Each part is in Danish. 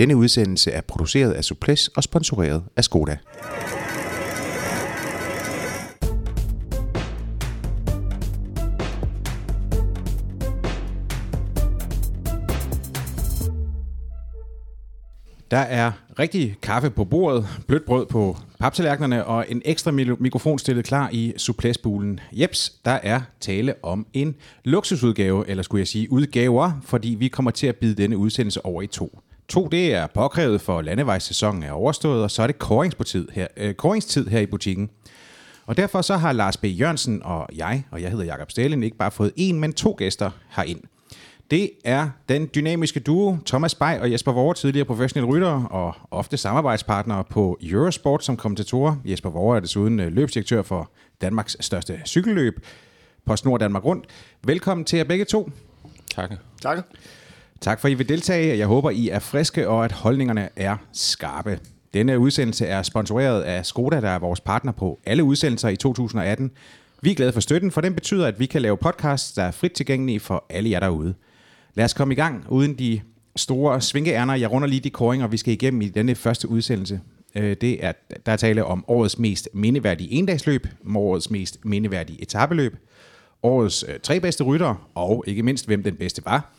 Denne udsendelse er produceret af Suples og sponsoreret af Skoda. Der er rigtig kaffe på bordet, blødt brød på paptallerkenerne og en ekstra mikrofon stillet klar i supplæsbulen. Jeps, der er tale om en luksusudgave, eller skulle jeg sige udgaver, fordi vi kommer til at bide denne udsendelse over i to. To, det er påkrævet for landevejssæsonen er overstået, og så er det koringstid her, øh, koringstid her i butikken. Og derfor så har Lars B. Jørgensen og jeg, og jeg hedder Jakob Stalin, ikke bare fået en, men to gæster herind. Det er den dynamiske duo Thomas Bay og Jesper Vore, tidligere professionelle ryttere og ofte samarbejdspartnere på Eurosport som kommentatorer. Jesper Vore er desuden øh, løbsdirektør for Danmarks største cykelløb, på Snor Danmark Rundt. Velkommen til jer begge to. Tak. Tak. Tak for, at I vil deltage. Jeg håber, I er friske og at holdningerne er skarpe. Denne udsendelse er sponsoreret af Skoda, der er vores partner på alle udsendelser i 2018. Vi er glade for støtten, for den betyder, at vi kan lave podcasts, der er frit tilgængelige for alle jer derude. Lad os komme i gang uden de store svinkeærner. Jeg runder lige de koringer, vi skal igennem i denne første udsendelse. Øh, det er, der er tale om årets mest mindeværdige endagsløb, årets mest mindeværdige etabeløb, årets øh, tre bedste ryttere, og ikke mindst, hvem den bedste var.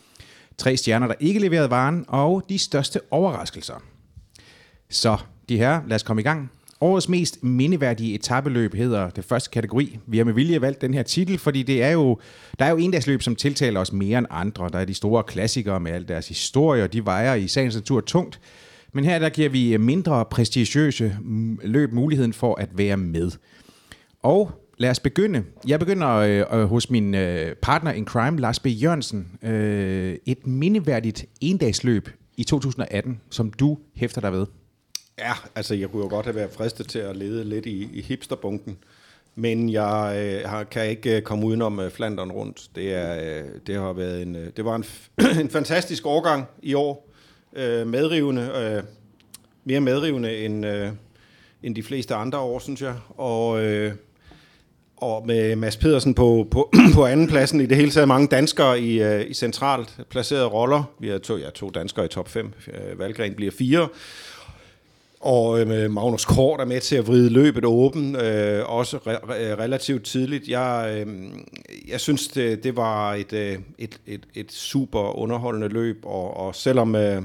Tre stjerner, der ikke leverede varen, og de største overraskelser. Så de her, lad os komme i gang. Årets mest mindeværdige etabeløb hedder det første kategori. Vi har med vilje valgt den her titel, fordi det er jo, der er jo endagsløb, som tiltaler os mere end andre. Der er de store klassikere med al deres historie, og de vejer i sagens natur tungt. Men her der giver vi mindre prestigiøse løb muligheden for at være med. Og lad os begynde. Jeg begynder øh, øh, hos min øh, partner in crime, Lars B. Jørgensen. Øh, et mindeværdigt endagsløb i 2018, som du hæfter dig ved. Ja, altså jeg kunne jo godt have været fristet til at lede lidt i, i hipsterbunken, men jeg øh, har, kan ikke øh, komme udenom øh, Flandern rundt. Det, er, øh, det har været en, øh, det var en, en fantastisk årgang i år. Øh, medrivende, øh, mere medrivende end, øh, end de fleste andre år, synes jeg. Og, øh, og med Mads Pedersen på, på, på anden pladsen. I det hele taget mange danskere i, øh, i centralt placerede roller. Vi har to, ja, to danskere i top 5. Øh, Valgren bliver fire. Og øh, Magnus Kort er med til at vride løbet åben, øh, også re- relativt tidligt. Jeg, øh, jeg synes, det, det var et, øh, et, et, et super underholdende løb, og, og selvom... Øh,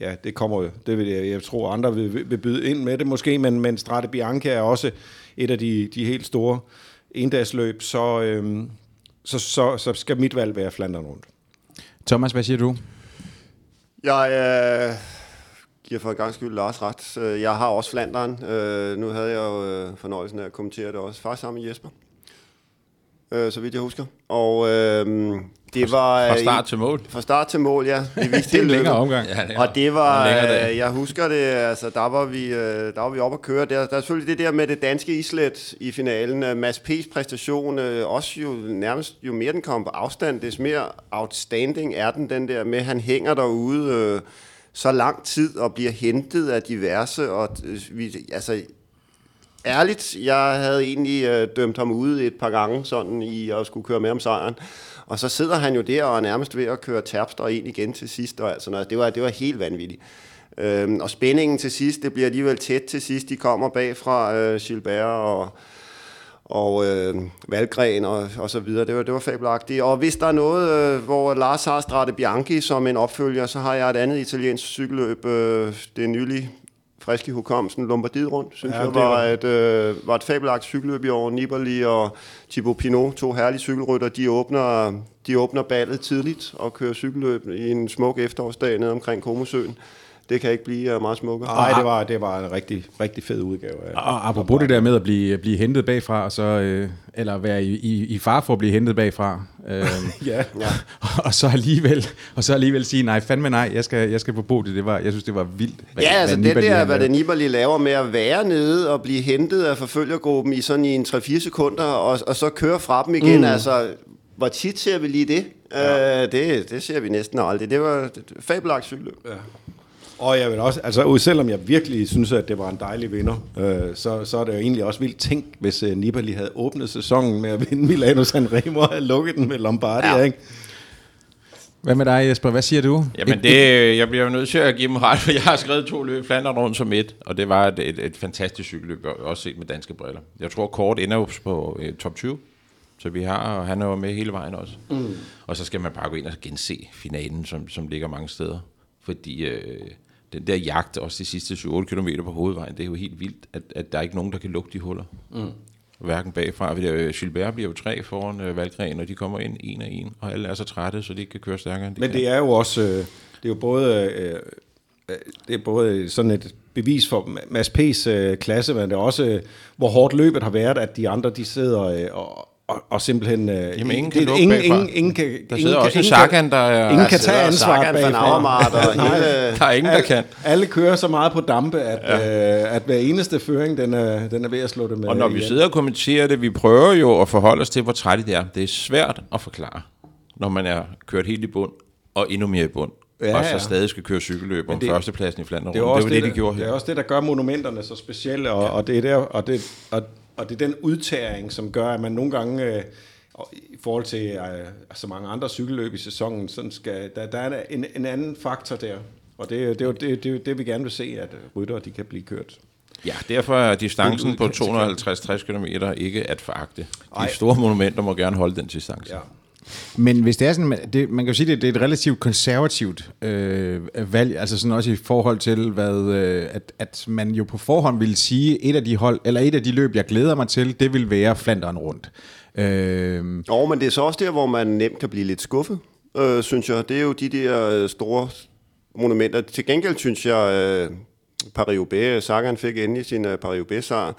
ja, det kommer jo, det vil jeg, jeg tror andre vil, vil byde ind med det måske, men, men Strade Bianca er også et af de, de helt store endagsløb, så, øh, så, så, så skal mit valg være Flandern rundt. Thomas, hvad siger du? Jeg øh, giver for en gang skyld Lars ret. Øh, jeg har også Flandern. Øh, nu havde jeg jo øh, fornøjelsen af at kommentere det også, faktisk sammen med Jesper. Øh, så vidt jeg husker. Og øh, det var... Fra start til mål? Fra start til mål, ja. Vi det er en længere omgang. Ja, det og det var... Øh, jeg husker det, altså der var vi, øh, der var vi oppe at køre. Der, der er selvfølgelig det der med det danske islet i finalen. Mads P's præstation, øh, også jo nærmest, jo mere den kommer på afstand, des mere outstanding er den, den der med, han hænger derude... Øh, så lang tid og bliver hentet af diverse, og øh, vi, altså, ærligt, jeg havde egentlig øh, dømt ham ude et par gange, sådan i at skulle køre med om sejren. Og så sidder han jo der og er nærmest ved at køre tabst og ind igen til sidst, og altså noget. Det var, det var helt vanvittigt. Øhm, og spændingen til sidst, det bliver alligevel tæt til sidst. De kommer bagfra øh, Gilbert og og øh, Valgren og, og så videre. Det var, det var fabelagtigt. Og hvis der er noget, øh, hvor Lars har Strade Bianchi som en opfølger, så har jeg et andet italiensk cykelløb. Øh, det er nylig frisk i hukommelsen. Lombardiet rundt, synes ja, jeg, var, var, et, øh, var et fabelagtigt cykelløb i år. Nibali og Thibaut Pinot, to herlige cykelrytter, de åbner, de åbner ballet tidligt og kører cykelløb i en smuk efterårsdag nede omkring Komosøen det kan ikke blive uh, meget smukkere. Nej, det var, det var en rigtig, rigtig fed udgave. Af, og apropos det der med at blive, blive hentet bagfra, og så, øh, eller være i, i, i far for at blive hentet bagfra, øh, ja. og, så alligevel, og så alligevel sige, nej, fandme nej, jeg skal, jeg skal på bodet. Det var, jeg synes, det var vildt. Hvad, ja, altså det der, hvad det Nibali laver med at være nede og blive hentet af forfølgergruppen i sådan i en 3-4 sekunder, og, og så køre fra dem igen, mm. altså hvor tit ser vi lige det? Ja. Uh, det, det ser vi næsten aldrig. Det var fabelagt cykelløb. Ja. Og jeg vil også, altså selvom jeg virkelig synes, at det var en dejlig vinder, øh, så, så er det jo egentlig også vildt tænkt, hvis uh, Nibali havde åbnet sæsonen med at vinde Milano Sanremo og havde lukket den med Lombardi, ja. ikke? Hvad med dig, Jesper? Hvad siger du? Jamen, det, jeg bliver jo nødt til at give dem ret, for jeg har skrevet to løb Flandern rundt som et, og det var et, et, et fantastisk cykelløb, også set med danske briller. Jeg tror, Kort ender på uh, top 20, så vi har, og han er jo med hele vejen også. Mm. Og så skal man bare gå ind og gense finalen, som, som ligger mange steder. Fordi øh, den der jagt, også de sidste 7-8 km på hovedvejen, det er jo helt vildt, at, at der er ikke nogen, der kan lukke de huller. Mm hverken bagfra. Fordi øh, Gilbert bliver jo tre foran øh, Valgren, og de kommer ind en af en, og alle er så trætte, så de ikke kan køre stærkere end de Men kan. det er jo også, øh, det er jo både, øh, øh, det er både sådan et bevis for Mads P's øh, klasse, men det er også, øh, hvor hårdt løbet har været, at de andre, de sidder øh, og, og, og simpelthen... Øh, Jamen, ingen kan det, ingen, bagfra. ingen, ingen kan, Der ingen sidder også en Sagan, der er... Ingen kan sidder tage ansvaret Sagan, Van bagfra. Avermaet og hele- Der er ingen, der kan. Alle, kører så meget på dampe, at, ja. øh, at hver eneste føring, den er, den er ved at slå det med. Og når vi igen. sidder og kommenterer det, vi prøver jo at forholde os til, hvor trætte det er. Det er svært at forklare, når man er kørt helt i bund, og endnu mere i bund. Ja, Ja, og så ja. stadig skal køre cykelløb om det- førstepladsen i Flandern. det er Det, var det, det, de gjorde Det er her. også det, der gør monumenterne så specielle, og, og det er der, og det, og, og det er den udtæring, som gør, at man nogle gange, øh, i forhold til øh, så mange andre cykelløb i sæsonen, sådan skal, der, der er en, en anden faktor der. Og det, det er jo det, det, det, vi gerne vil se, at ryttere de kan blive kørt. Ja, derfor er distancen på Udkants- 250-60 km ikke at foragte. De store monumenter må gerne holde den distance. Ja. Men hvis det er sådan, man- det, man kan jo sige, det, det er et relativt konservativt øh, valg, altså sådan også i forhold til, hvad, øh, at, at man jo på forhånd ville sige, et af de hold, eller et af de løb, jeg glæder mig til, det vil være Flanderen rundt. Øh, Jo, men det er så også der, hvor man nemt kan blive lidt skuffet, øh, synes jeg. Det er jo de der øh, store monumenter. Til gengæld synes jeg, øh, Paris-Roubaix, Sagan fik endelig sin øh, Paris-Roubaix-sejr.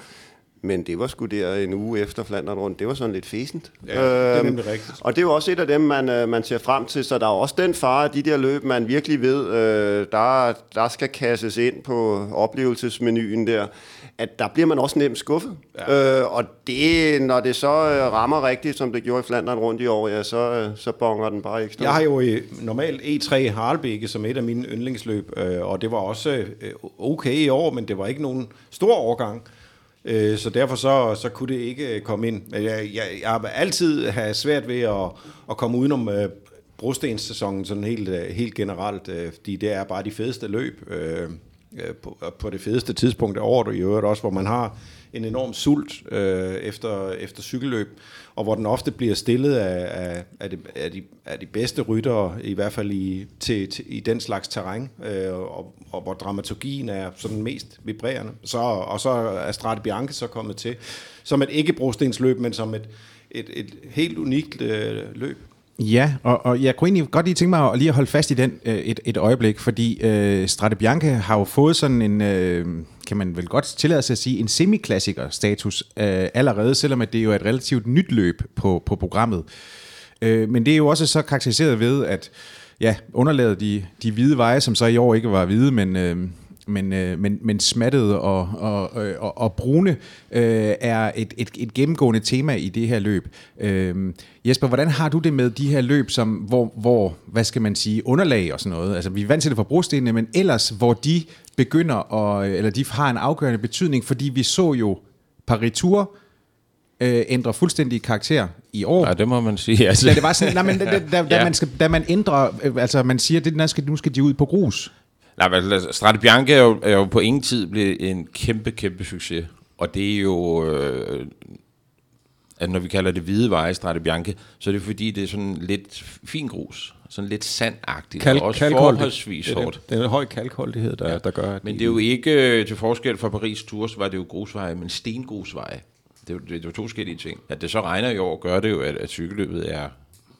Men det var sgu der en uge efter Flandern rundt. Det var sådan lidt fæsent. Ja, det er Øhm, rigtigt. Og det er jo også et af dem, man, øh, man ser frem til. Så der er også den fare af de der løb, man virkelig ved, øh, der, der skal kasses ind på oplevelsesmenuen der, at der bliver man også nemt skuffet. Ja. Øh, og det, når det så øh, rammer rigtigt, som det gjorde i Flandern rundt i år, ja, så, øh, så bonger den bare ekstra. Jeg har jo øh, normalt E3 Harlebække som et af mine yndlingsløb, øh, og det var også øh, okay i år, men det var ikke nogen stor overgang. Øh, Så derfor så, så kunne det ikke øh, komme ind. Jeg, jeg, jeg har altid have svært ved at, at komme udenom øh, brostenssæsonen sådan helt, øh, helt generelt, øh, fordi det er bare de fedeste løb øh, øh, på, på det fedeste tidspunkt af året, og i øvrigt også, hvor man har en enorm sult øh, efter, efter cykelløb, og hvor den ofte bliver stillet af, af, af, de, af, de, af de bedste ryttere, i hvert fald i, til, til, i den slags terræn, øh, og, og hvor dramaturgien er sådan mest vibrerende. Så, og så er Strade Bianche så kommet til, som et ikke brostensløb, men som et, et, et helt unikt øh, løb. Ja, og, og jeg kunne egentlig godt lige tænke mig at lige at holde fast i den øh, et, et øjeblik, fordi øh, Strade Bianche har jo fået sådan en, øh, kan man vel godt tillade sig at sige, en semiklassiker-status øh, allerede, selvom at det jo er et relativt nyt løb på, på programmet. Øh, men det er jo også så karakteriseret ved, at ja, underlaget de, de hvide veje, som så i år ikke var hvide, men... Øh, men, øh, men, men smattede og, og, øh, og, og brune øh, er et, et, et gennemgående tema i det her løb. Øh, Jesper, hvordan har du det med de her løb, som, hvor, hvor, hvad skal man sige, underlag og sådan noget? Altså, vi er vant til det fra brostenene, men ellers, hvor de begynder, at, eller de har en afgørende betydning, fordi vi så jo Paris Tour øh, ændre fuldstændig karakter i år. Ja, det må man sige. Altså. Da det var sådan, nej, men da, da, da, Ja. man skal, da man ændrer, øh, altså man siger, det, nu skal, nu skal de ud på grus. Nej, altså, Strade Bianche er jo, er jo på ingen tid blevet en kæmpe, kæmpe succes. Og det er jo, øh, at når vi kalder det hvide veje Strade Bianche, så er det fordi, det er sådan lidt fin grus. Sådan lidt sandagtigt, og også forholdsvis det, hårdt. det, det er en høj kalkholdighed, der, ja. der gør, at Men de- det er jo ikke, øh, til forskel fra Paris Tours, var det jo grusveje, men stengrusveje. Det er, jo, det er jo to forskellige ting. At det så regner i år, gør det jo, at, at cykelløbet er,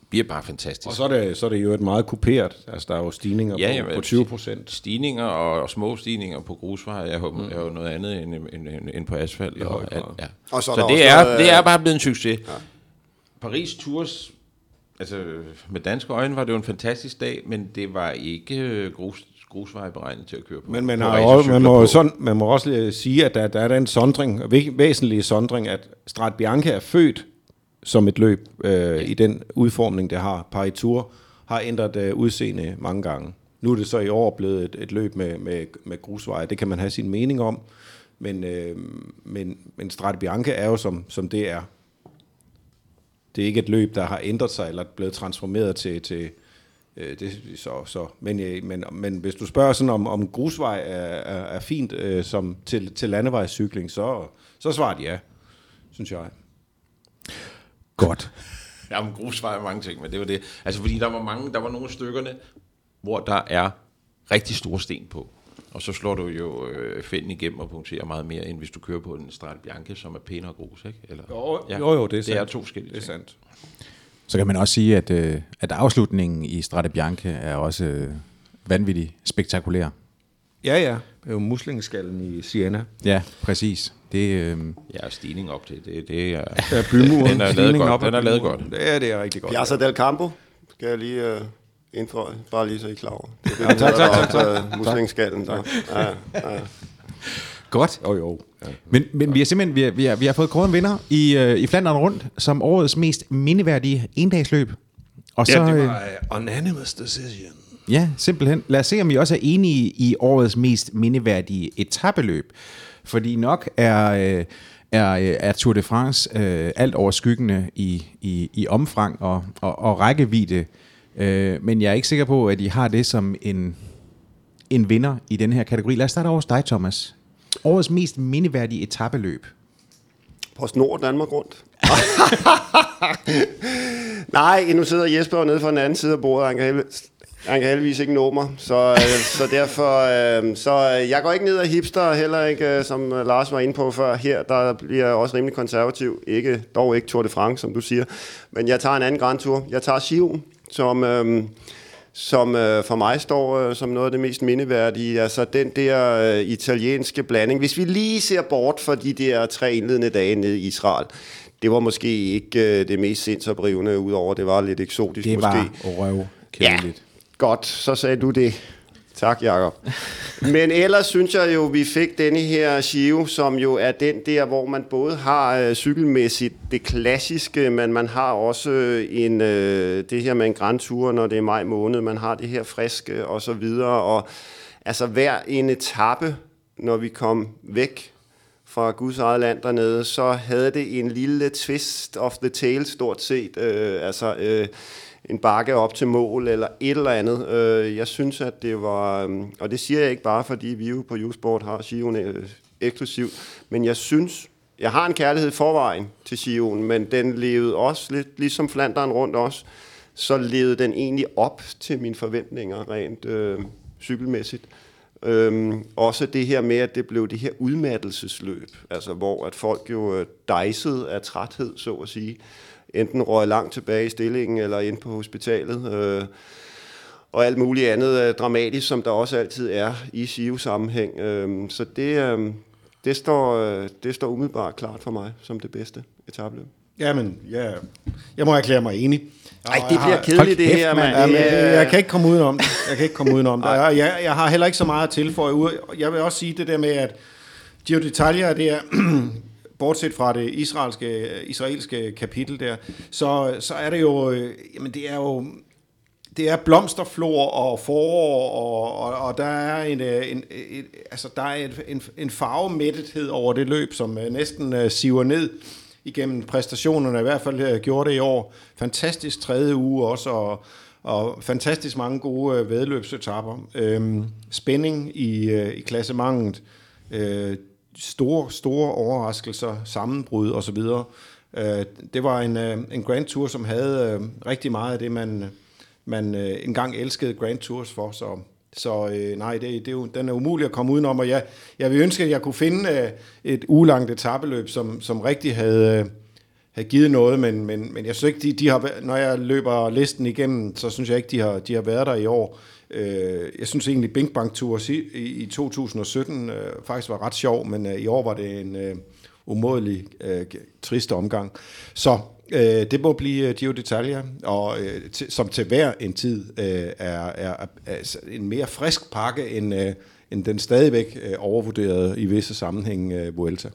bliver bare fantastisk. Og så er det, så er det jo et meget kuperet. Altså, der er jo stigninger ja, på, jamen, på 20 procent. Stigninger og, og små stigninger på grusveje er jo, mm. er jo noget andet end, end, end, end på asfalt. I Og, grad. ja. Og så så det, er, noget, det er øh, bare blevet en succes. Ja. Paris Tours, altså med danske øjne var det jo en fantastisk dag, men det var ikke øh, grus, grusveje beregnet til at køre på. Men man, på har, også, man, må, på. sådan, man må også sige, at der, der er den sondring, væ- væsentlige sondring, at Strade Bianche er født som et løb øh, i den udformning, det har. Paris Tour har ændret øh, udseende mange gange. Nu er det så i år blevet et, et løb med, med, med grusveje. Det kan man have sin mening om. Men, øh, men, men Strade Bianche er jo som, som det er. Det er ikke et løb, der har ændret sig eller blevet transformeret til, til Øh, det, så, så. Men, øh, men, men hvis du spørger sådan om, om grusvej er, er, er fint øh, som til, til landevejscykling, så, så svarer de ja, synes jeg. Godt. Ja, men grusvej er mange ting, men det var det. Altså, fordi der var mange, der var nogle stykkerne, hvor der er rigtig store sten på. Og så slår du jo øh, fælden igennem og punkterer meget mere, end hvis du kører på en Strade Bianche, som er pænere grus, ikke? Eller, Jo, jo, jo, det er Det er sandt. to forskellige Det er ting. sandt. Så kan man også sige, at, øh, at afslutningen i Strade Bianche er også øh, vanvittigt spektakulær. Ja, ja. Det er jo muslingeskallen i Siena. Ja, præcis. Det, øh, Ja, stigning op til, det, det er... Ja, bymuren. Den er lavet godt. op Den er lavet bymuren. Ja, det er rigtig godt. Piazza del Campo, skal jeg lige øh, indføje, bare lige så I er klar over. Det er det, Ja, tak, tak, tak, tak. tak. Muslingskallen, der. Ja, ja. godt. Jo, jo. Ja. Men, men vi har simpelthen vi har, vi har, vi har fået kåret en vinder i, øh, i Flandern rundt som årets mest mindeværdige endagsløb. Og så, Ja, det øh, var uh, unanimous decision. Ja, simpelthen. Lad os se, om I også er enige i årets mest mindeværdige etabeløb. Fordi nok er, øh, er, øh, er Tour de France øh, alt overskyggende i, i, i omfang og, og, og rækkevidde. Øh, men jeg er ikke sikker på, at I har det som en, en vinder i den her kategori. Lad os starte over hos dig, Thomas. Årets mest mindeværdige etabeløb. På snor Danmark rundt. Nej, nu sidder Jesper nede fra den anden side af bordet, han kan, han kan heldigvis ikke nå mig, så, øh, så derfor, øh, så øh, jeg går ikke ned af hipster, heller ikke, som Lars var inde på før, her, der bliver jeg også rimelig konservativ, ikke, dog ikke Tour de France, som du siger, men jeg tager en anden Grand Tour, jeg tager Sion, som... Øh, som øh, for mig står øh, som noget af det mest mindeværdige. Altså den der øh, italienske blanding. Hvis vi lige ser bort fra de der tre indledende dage nede i Israel, det var måske ikke øh, det mest sindsoprivende, udover det var lidt eksotisk Det måske. var røv kedeligt. Godt, så sagde du det. Tak, Jacob. Men ellers synes jeg jo, vi fik denne her Shio, som jo er den der, hvor man både har øh, cykelmæssigt det klassiske, men man har også øh, en, øh, det her med en Grand Tour, når det er maj måned. Man har det her friske og så videre. Og altså hver en etape, når vi kom væk fra Guds eget land dernede, så havde det en lille twist of the tail stort set. Øh, altså øh, en bakke op til mål eller et eller andet. Øh, jeg synes, at det var... Øhm, og det siger jeg ikke bare, fordi vi jo på Yousport har Sion øh, eksklusivt, men jeg synes, jeg har en kærlighed forvejen til Sion, men den levede også lidt, ligesom Flanderen rundt også, så levede den egentlig op til mine forventninger rent øh, cykelmæssigt. Øhm, også det her med, at det blev det her udmattelsesløb, altså hvor at folk jo øh, dejsede af træthed, så at sige. Enten røg langt tilbage i stillingen, eller ind på hospitalet. Øh, og alt muligt andet øh, dramatisk, som der også altid er i SIO-sammenhæng. Øh, så det, øh, det, står, øh, det står umiddelbart klart for mig som det bedste etabløb. Jamen, ja, jeg må erklære mig enig. Ej, Og det bliver har- kedeligt, det her, mand. mand. Ja, er- jeg kan ikke komme udenom det. Jeg kan ikke komme udenom det. Jeg, jeg, jeg har heller ikke så meget at tilføje. ud. Jeg vil også sige det der med, at Giro d'Italia, det er, bortset fra det israelske, øh, israelske kapitel der, så, så er det jo, øh, jamen det er jo, det er blomsterflor og forår, og, og, og der er en, øh, en, en, et, altså der er en, en, en farvemættethed over det løb, som øh, næsten siver ned igennem præstationerne, i hvert fald uh, gjorde det i år. Fantastisk tredje uge også, og, og fantastisk mange gode uh, vedløbsetapper. Øhm, spænding i, i klassementet, øh, store, store overraskelser, sammenbrud osv. Øh, det var en, øh, en Grand Tour, som havde øh, rigtig meget af det, man, man øh, engang elskede Grand Tours for. Så, så øh, nej, det, det er jo, den er umulig at komme udenom, og jeg, jeg vil ønske, at jeg kunne finde øh, et ugelangt etabeløb, som, som rigtig havde, øh, havde givet noget, men, men, men jeg synes ikke, de, de har, når jeg løber listen igennem, så synes jeg ikke, de har, de har været der i år. Øh, jeg synes egentlig, Bing Bang Tour i, i 2017 øh, faktisk var ret sjov, men øh, i år var det en øh, umådelig øh, trist omgang. Så øh, det må blive øh, Giro d'Italia, og øh, som til hver en tid øh, er, er, er altså, en mere frisk pakke, end, øh, end den stadigvæk øh, overvurderede i visse sammenhænge øh, Vuelta.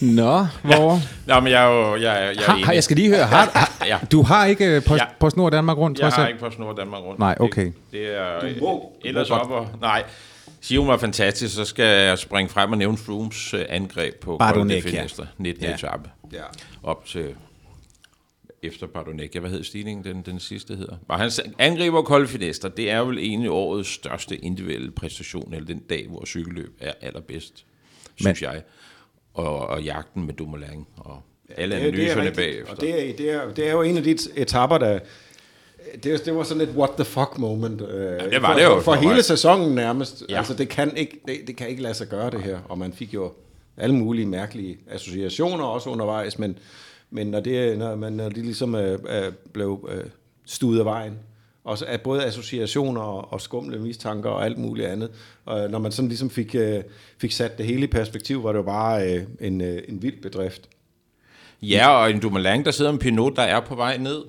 Nå, hvor... Nå, men jeg er jo jeg, er- jeg er Har, enig. jeg skal lige høre, har, har, Ja. du har ikke øh, på, Ja. på Snor Danmark rundt, Jeg har ikke på snor Danmark rundt. Nej, okay. Det, det er Du må- du ellers må op og... Nej, Sion var fantastisk, så skal jeg springe frem og nævne Frooms øh, angreb på Bardonek, ja. Finestre, 19. Ja. etape. Ja. Op til efter Bardonecchia. Hvad hed stigningen, den, den sidste hedder? Og han angriber Kolde Finester, det er vel egentlig årets største individuelle præstation, eller den dag, hvor cykelløb er allerbedst, synes Men. jeg. Og, og jagten med Dumoulin, og alle ja, analyserne bagefter. Og det er, det, er, det er jo en af de etapper, der... Det, det var sådan et what the fuck moment. Øh, ja, det var for, det jo. For, for hele sæsonen nærmest. Ja. Altså, det kan, ikke, det, det kan ikke lade sig gøre, det her. Og man fik jo alle mulige mærkelige associationer også undervejs, men, men når, det, når, man, når de ligesom øh, øh, blev øh, stuet af vejen, og så at både associationer og, og skumle mistanker og alt muligt andet. Og når man sådan ligesom fik, øh, fik sat det hele i perspektiv, var det jo bare øh, en, øh, en vild bedrift. Ja, og en Dumoulin, der sidder en Pinot, der er på vej ned.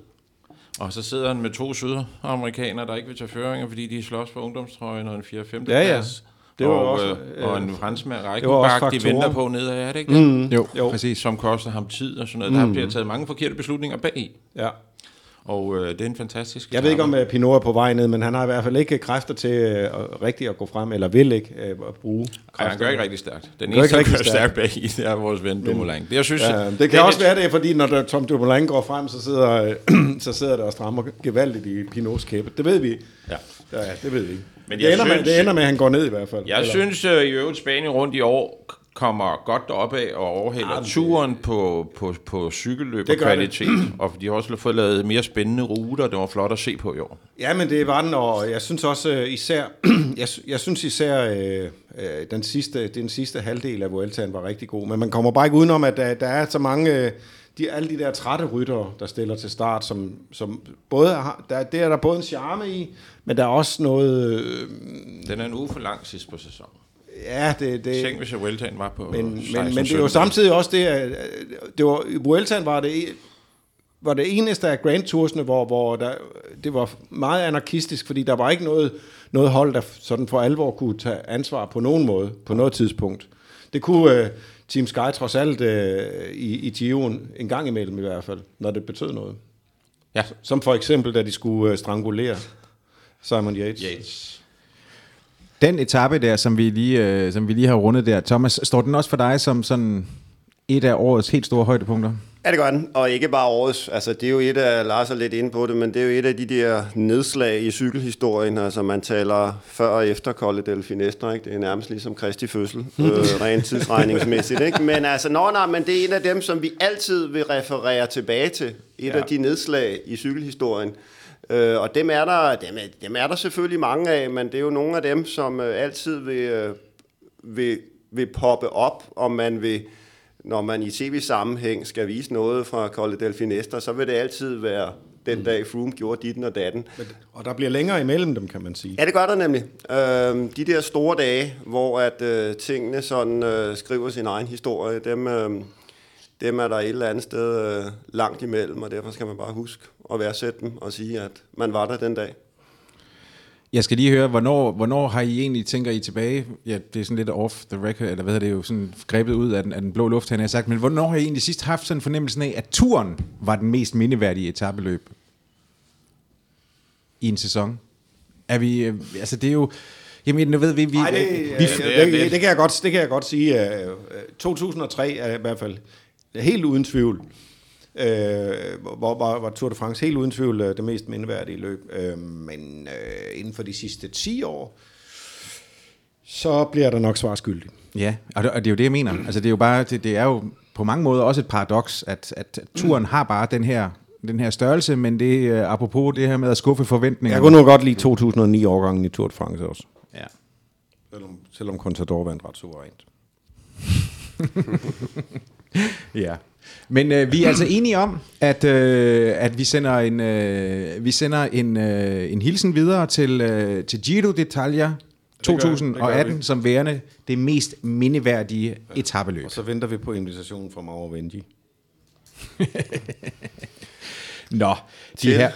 Og så sidder han med to sydamerikanere, der ikke vil tage føringer, fordi de slås på ungdomstrøjen og en 4-5. Ja, ja. Det var og, også, øh, og en franskmand, Reichenbach, de venter på ned er det ikke det? Mm. Jo, jo, præcis. Som koster ham tid og sådan noget. Mm. Der bliver taget mange forkerte beslutninger bag. Ja. Og øh, det er en fantastisk Jeg ved ikke, om uh, Pinot er på vej ned, men han har i hvert fald ikke kræfter til uh, rigtig at gå frem, eller vil ikke uh, at bruge kræfter. Ja, han gør ikke rigtig stærkt. Den eneste, der kører stærkt bag i, det er vores ven Dumoulin. Det, jeg synes, ja, det kan det også lidt... være det, fordi når der, Tom Dumoulin går frem, så sidder, så sidder der og strammer gevaldigt i Pinots kæbe. Det ved vi. Ja. Ja, det ved vi. Men det, ender synes, med, det ender med, at han går ned i hvert fald. Jeg eller? synes uh, i øvrigt, Spanien rundt i år kommer godt op af og overhælder ja, turen på, på, på cykelløb og kvalitet. Det. Og de har også fået lavet mere spændende ruter, det var flot at se på i år. Ja, men det var den, og jeg synes også uh, især, jeg, jeg synes især uh, uh, den, sidste, den sidste halvdel af Vueltaen var rigtig god. Men man kommer bare ikke udenom, at der, der er så mange... Uh, de, alle de der trætte ryttere, der stiller til start, som, som både har, der, det er der både en charme i, men der er også noget... Øh, Den er en uge for lang sidst på sæsonen. Ja, det... det Tænk, hvis Vueltaen var på Men, men, men det er jo samtidig også det, at det var, Vueltaen var det, var det eneste af Grand Toursene, hvor, hvor der, det var meget anarkistisk, fordi der var ikke noget, noget hold, der sådan for alvor kunne tage ansvar på nogen måde, på noget tidspunkt. Det kunne uh, Team Sky trods alt uh, i, i Giroen en gang imellem i hvert fald, når det betød noget. Ja. Som for eksempel, da de skulle uh, strangulere Simon Yates. Yates. Den etape der, som vi, lige, øh, som vi lige har rundet der, Thomas, står den også for dig som sådan et af årets helt store højdepunkter? Ja, det gør den. Og ikke bare årets. Altså, det er jo et af, Lars er lidt inde på det, men det er jo et af de der nedslag i cykelhistorien. Altså, man taler før og efter Colle del Finestre, ikke? Det er nærmest ligesom Kristi fødsel, øh, rent tidsregningsmæssigt, ikke? Men altså, nå, nej, men det er en af dem, som vi altid vil referere tilbage til. Et ja. af de nedslag i cykelhistorien. Øh, og dem er, der, dem, er, dem er der selvfølgelig mange af, men det er jo nogle af dem, som øh, altid vil, øh, vil, vil poppe op, om man vil, når man i tv-sammenhæng skal vise noget fra Colle del Finestre, så vil det altid være den mm. dag Froome gjorde ditten og datten. Og der bliver længere imellem dem, kan man sige. Ja, det gør der nemlig. Øh, de der store dage, hvor at øh, tingene sådan øh, skriver sin egen historie, dem, øh, dem er der et eller andet sted øh, langt imellem, og derfor skal man bare huske at værdsætte dem og sige, at man var der den dag. Jeg skal lige høre, hvornår, hvornår har I egentlig, tænker I tilbage, ja, det er sådan lidt off the record, eller hvad er det jo, sådan grebet ud af den, af den blå luft, han har sagt, men hvornår har I egentlig sidst haft sådan en fornemmelse af, at turen var den mest mindeværdige etabeløb i en sæson? Er vi, øh, altså det er jo, Jamen, nu ved vi... vi, Ej, det, vi, vi det, det, det, kan jeg godt, det kan jeg godt sige. 2003 er i hvert fald helt uden tvivl øh, hvor, hvor, hvor Tour de France helt uden tvivl øh, det mest mindeværdige løb. Øh, men øh, inden for de sidste 10 år, så bliver der nok svar skyldig. Ja, og det, og det er jo det, jeg mener. Altså, det er jo bare, det, det er jo på mange måder også et paradoks, at, at turen har bare den her den her størrelse, men det er uh, apropos det her med at skuffe forventninger. Jeg kunne nu godt lide 2009-årgangen i Tour de France også. Ja. Selvom, selvom Contador vandt ret suverænt. ja. Men øh, vi er altså enige om, at, øh, at vi sender en, øh, vi sender en, øh, en hilsen videre til, øh, til Giro d'Italia 2018 det som værende det mest mindeværdige ja. etabeløb. Og så venter vi på invitationen fra Mauro Vendi. Nå, de til her...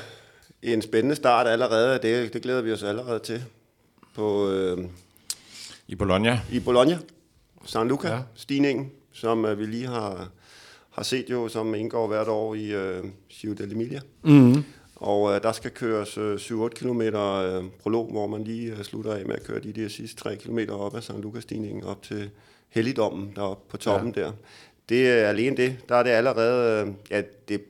En spændende start allerede, det, det glæder vi os allerede til. På, øh, I Bologna. I Bologna. San Luca-stigningen, ja. Som øh, vi lige har har set jo, som indgår hvert år i øh, Ciudad Emilia. Mm. Og øh, der skal køres øh, 7-8 km øh, prolog, hvor man lige øh, slutter af med at køre de der sidste 3 km op ad St. Lukas-stigningen op til Helligdommen deroppe på toppen ja. der. Det er alene det. Der er det allerede, øh, ja, det,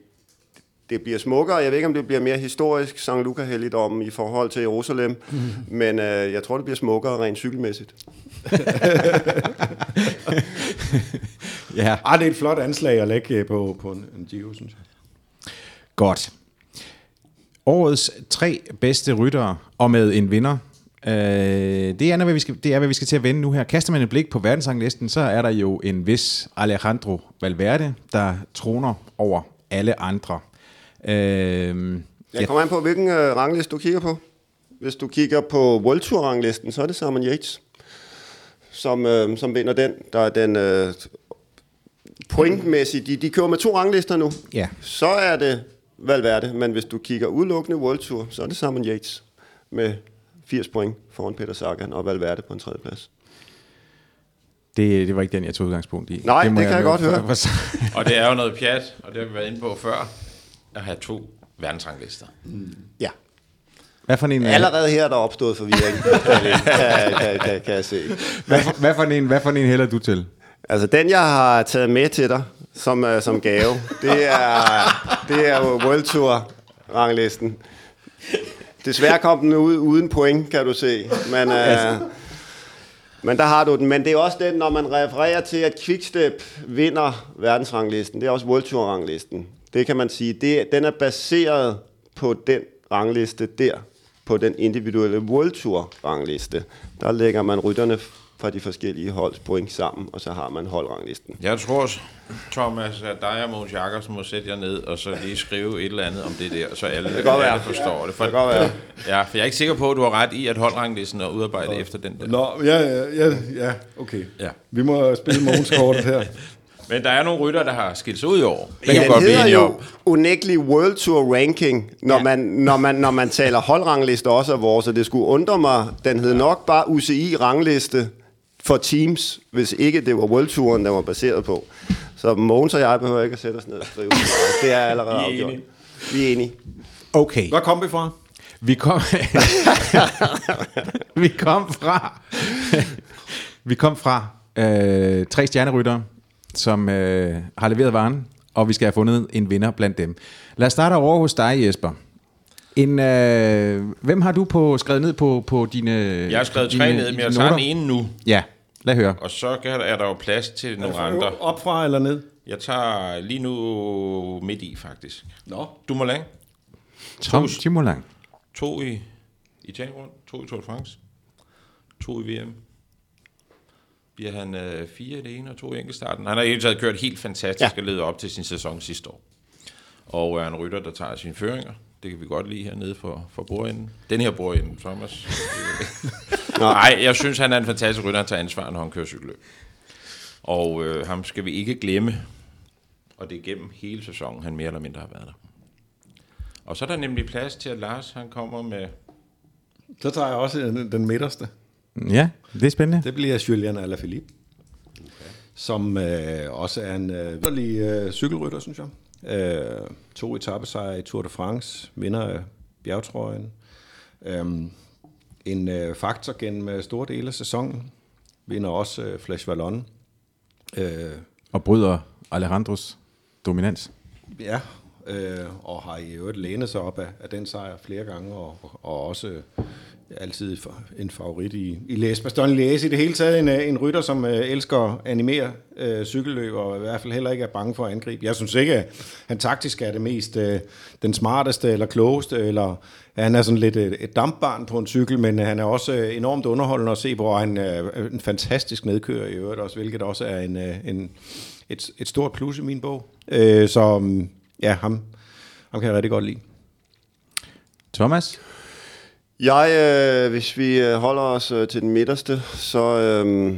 det bliver smukkere. Jeg ved ikke, om det bliver mere historisk, St. luca helligdom i forhold til Jerusalem, mm. men øh, jeg tror, det bliver smukkere rent cykelmæssigt. ja. Ah, det er et flot anslag at lægge på, på en, en Giro, synes jeg. Godt. Årets tre bedste ryttere, og med en vinder, øh, det, er, hvad vi skal, det er, hvad vi skal til at vende nu her. Kaster man et blik på verdensranglisten, så er der jo en vis Alejandro Valverde, der troner over alle andre. Øh, jeg kommer an på, hvilken øh, rangliste du kigger på. Hvis du kigger på World Tour ranglisten, så er det Simon Yates, som, øh, som vinder den. Der er den øh, pointmæssigt. De, de kører med to ranglister nu. Ja. Så er det Valverde, men hvis du kigger udelukkende World Tour, så er det Simon Yates med 80 point foran Peter Sagan og Valverde på en tredje plads. Det, det var ikke den, jeg tog udgangspunkt i. Nej, det, det kan jeg, jeg godt høre. og det er jo noget pjat, og det har vi været inde på før at have to verdensranglister. Mm. Ja. Hvad for en, Allerede her er der opstået forvirring, kan, kan, kan, kan jeg se. Hvad for, hvad, for en, hvad for en hælder du til? Altså den, jeg har taget med til dig som, uh, som gave, det er, det er World Tour ranglisten. Desværre kom den ud uden point, kan du se. Men, uh, men der har du den. Men det er også den, når man refererer til, at Quickstep vinder verdensranglisten. Det er også World Tour ranglisten. Det kan man sige, det, den er baseret på den rangliste der, på den individuelle World Tour rangliste. Der lægger man rytterne fra de forskellige holds point sammen, og så har man holdranglisten. Jeg tror, Thomas, at dig og Måns Jakobsen må sætte jer ned, og så lige skrive et eller andet om det der, så alle, det alle være. forstår det. For, det kan godt være. Ja, for jeg er ikke sikker på, at du har ret i, at holdranglisten er udarbejdet Nå. efter den der. Nå, ja, ja, ja, ja okay. Ja. Vi må spille Måns kortet her. Men der er nogle rytter, der har skilt sig ud i år. Det ja, det hedder jo unægtelig World Tour Ranking, når, ja. man, når, man, når man taler holdrangliste også af vores, og det skulle undre mig, den hed nok bare UCI-rangliste for teams, hvis ikke det var World Touren, der var baseret på. Så Mogens og jeg behøver ikke at sætte os ned og skrive. Det er allerede afgjort. Vi er enige. Okay. Hvor kom vi fra? Vi kom, vi kom fra, vi kom fra øh, tre stjerneryttere, som øh, har leveret varen, og vi skal have fundet en vinder blandt dem. Lad os starte over hos dig, Jesper. En, øh, hvem har du på skrevet ned på, på dine Jeg har skrevet tre ned, men jeg tager den ene nu. Ja, lad høre. Og så er der jo plads til nogle andre. Op fra eller ned? Jeg tager lige nu midt i, faktisk. Nå. Dumoulin. Tom Dumoulin. To i Italien rundt, to i Tour de France, to i VM bliver han øh, fire i det ene og to i enkeltstarten. Han har i taget kørt helt fantastisk ja. og ledet op til sin sæson sidste år. Og er en rytter, der tager sine føringer. Det kan vi godt lide hernede for, for bordenden. Den her bordenden, Thomas. Nej, jeg synes, han er en fantastisk rytter, han tager ansvar, når han kører cykelløb. Og øh, ham skal vi ikke glemme. Og det er gennem hele sæsonen, han mere eller mindre har været der. Og så er der nemlig plads til, at Lars han kommer med... Så tager jeg også den, den midterste. Ja, det er spændende. Det bliver Julian Alaphilippe, okay. som øh, også er en øh, øh, cykelrytter, synes jeg. Øh, to etappesejre i Tour de France, vinder af bjergtrøjen. Øh, en øh, faktor gennem øh, store dele af sæsonen. Vinder også øh, Flash Vallon. Øh, og bryder Alejandros dominans. Ja, øh, og har i øvrigt lænet sig op af, af den sejr flere gange, og, og også altid en favorit i, i Les Bastogne Læse. I det hele taget en, en rytter, som øh, elsker at animere øh, cykelløb, og i hvert fald heller ikke er bange for at angribe. Jeg synes ikke, at han taktisk er det mest øh, den smarteste eller klogeste, eller han er sådan lidt et, et dampbarn på en cykel, men han er også øh, enormt underholdende at se, hvor han øh, er øh, en fantastisk medkører i øvrigt også, hvilket også er en, øh, en, et, et stort plus i min bog. Øh, så mm, ja, ham, ham kan jeg rigtig godt lide. Thomas? Jeg, øh, hvis vi øh, holder os øh, til den midterste, så... Øh,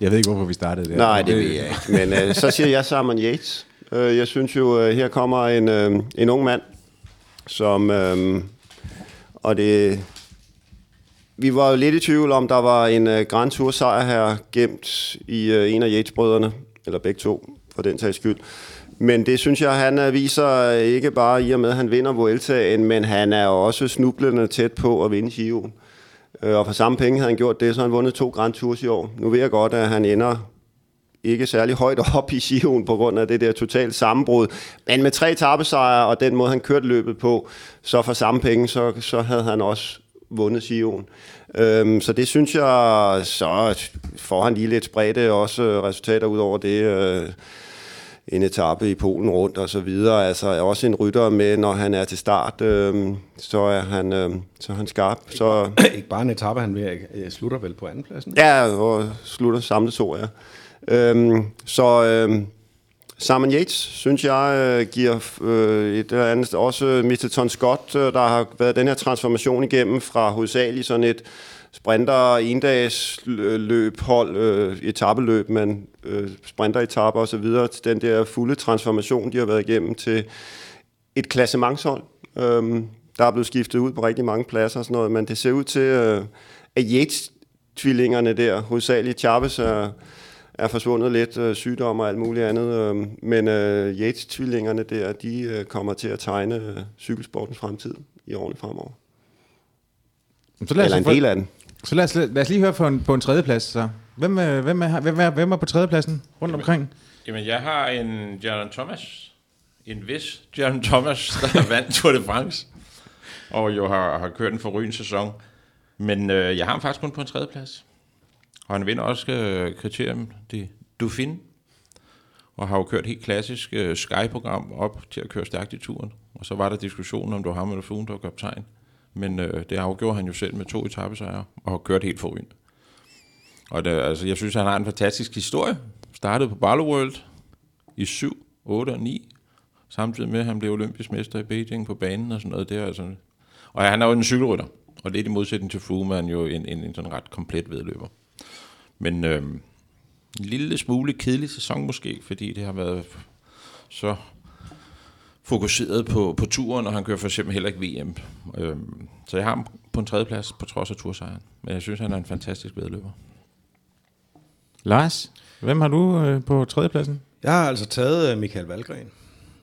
jeg ved ikke, hvorfor vi startede der. Nej, det ved jeg ikke. Men øh, så siger jeg Simon Yates. Øh, jeg synes jo, øh, her kommer en, øh, en ung mand, som... Øh, og det... Vi var jo lidt i tvivl om, der var en øh, Grand Tour sejr her gemt i øh, en af Yates-brødrene, eller begge to, for den tages skyld. Men det synes jeg, han viser ikke bare i og med, at han vinder Vueltaen, men han er også snublende tæt på at vinde Giro. Øh, og for samme penge havde han gjort det, så han vundet to Grand Tours i år. Nu ved jeg godt, at han ender ikke særlig højt op i Sion på grund af det der totalt sammenbrud. Men med tre tabesejre og den måde, han kørte løbet på, så for samme penge, så, så havde han også vundet Sion. Øhm, så det synes jeg, så får han lige lidt spredte også øh, resultater ud over det. Øh, en etape i Polen rundt og så videre. Altså også en rytter med, når han er til start, øh, så er han øh, så er han skarp. Ikke så bare, ikke bare en etape, han vil, øh, slutter vel på andenpladsen? Ja, og slutter samlet så, ja. Øhm, så øh, Simon Yates, synes jeg, øh, giver øh, et eller andet, også Mr. Scott, øh, der har været den her transformation igennem fra hovedsageligt sådan et sprinter, endags løb, hold, øh, etabeløb, men øh, sprinter etaper osv., til den der fulde transformation, de har været igennem til et klassementshold. Øh, der er blevet skiftet ud på rigtig mange pladser og sådan noget, men det ser ud til, øh, at Yates-tvillingerne der, hovedsageligt Chavez, er, er forsvundet lidt, øh, sygdom og alt muligt andet, øh, men øh, Yates-tvillingerne der, de øh, kommer til at tegne øh, cykelsportens fremtid i årene fremover. Så lad os, Eller en del af den. Så lad os, lad os lige høre på en, på en tredjeplads. Så. Hvem, er, hvem, er, hvem, er, hvem er på tredjepladsen rundt omkring? Jamen, jeg har en Jaron Thomas. En vis Jaron Thomas, der vandt Tour de France. Og jo har, har kørt en forrygende sæson. Men øh, jeg har ham faktisk kun på en tredjeplads. Og han vinder også øh, kriterium, det Dauphin. Og har jo kørt helt klassisk øh, Sky-program op til at køre stærkt i turen. Og så var der diskussionen, om det var ham eller Fuglen, der var kaptajn. Men øh, det afgjorde han jo selv med to etappesejre, og har kørt helt forrygende. Og det, altså, jeg synes, han har en fantastisk historie. Startede på Barlow World i 7, 8 og 9. Samtidig med, at han blev olympisk mester i Beijing på banen og sådan noget. Det er altså, og han er jo en cykelrytter. Og det er i modsætning til Froome, er jo en, en, en sådan ret komplet vedløber. Men øh, en lille smule kedelig sæson måske, fordi det har været så fokuseret på, på turen, og han kører for eksempel heller ikke VM. Øhm, så jeg har ham på en tredjeplads på trods af tursejren. Men jeg synes, han er en fantastisk vedløber. Lars, hvem har du øh, på tredjepladsen? Jeg har altså taget øh, Michael Valgren.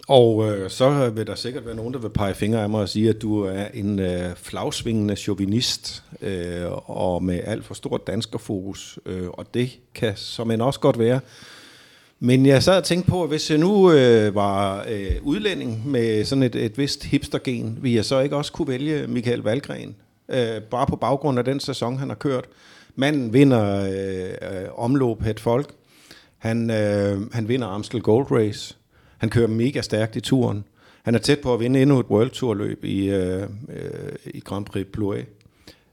Og øh, så vil der sikkert være nogen, der vil pege fingre af mig og sige, at du er en øh, flagsvingende chauvinist øh, og med alt for stort danskerfokus. Øh, og det kan som en også godt være. Men jeg sad og tænkte på, at hvis jeg nu øh, var øh, udlænding med sådan et, et vist hipstergen, ville jeg så ikke også kunne vælge Michael Valgren? Øh, bare på baggrund af den sæson, han har kørt. Manden vinder øh, øh, omløb et folk. Han, øh, han vinder Amstel Gold Race. Han kører mega stærkt i turen. Han er tæt på at vinde endnu et World Tour løb i, øh, øh, i Grand Prix Plouay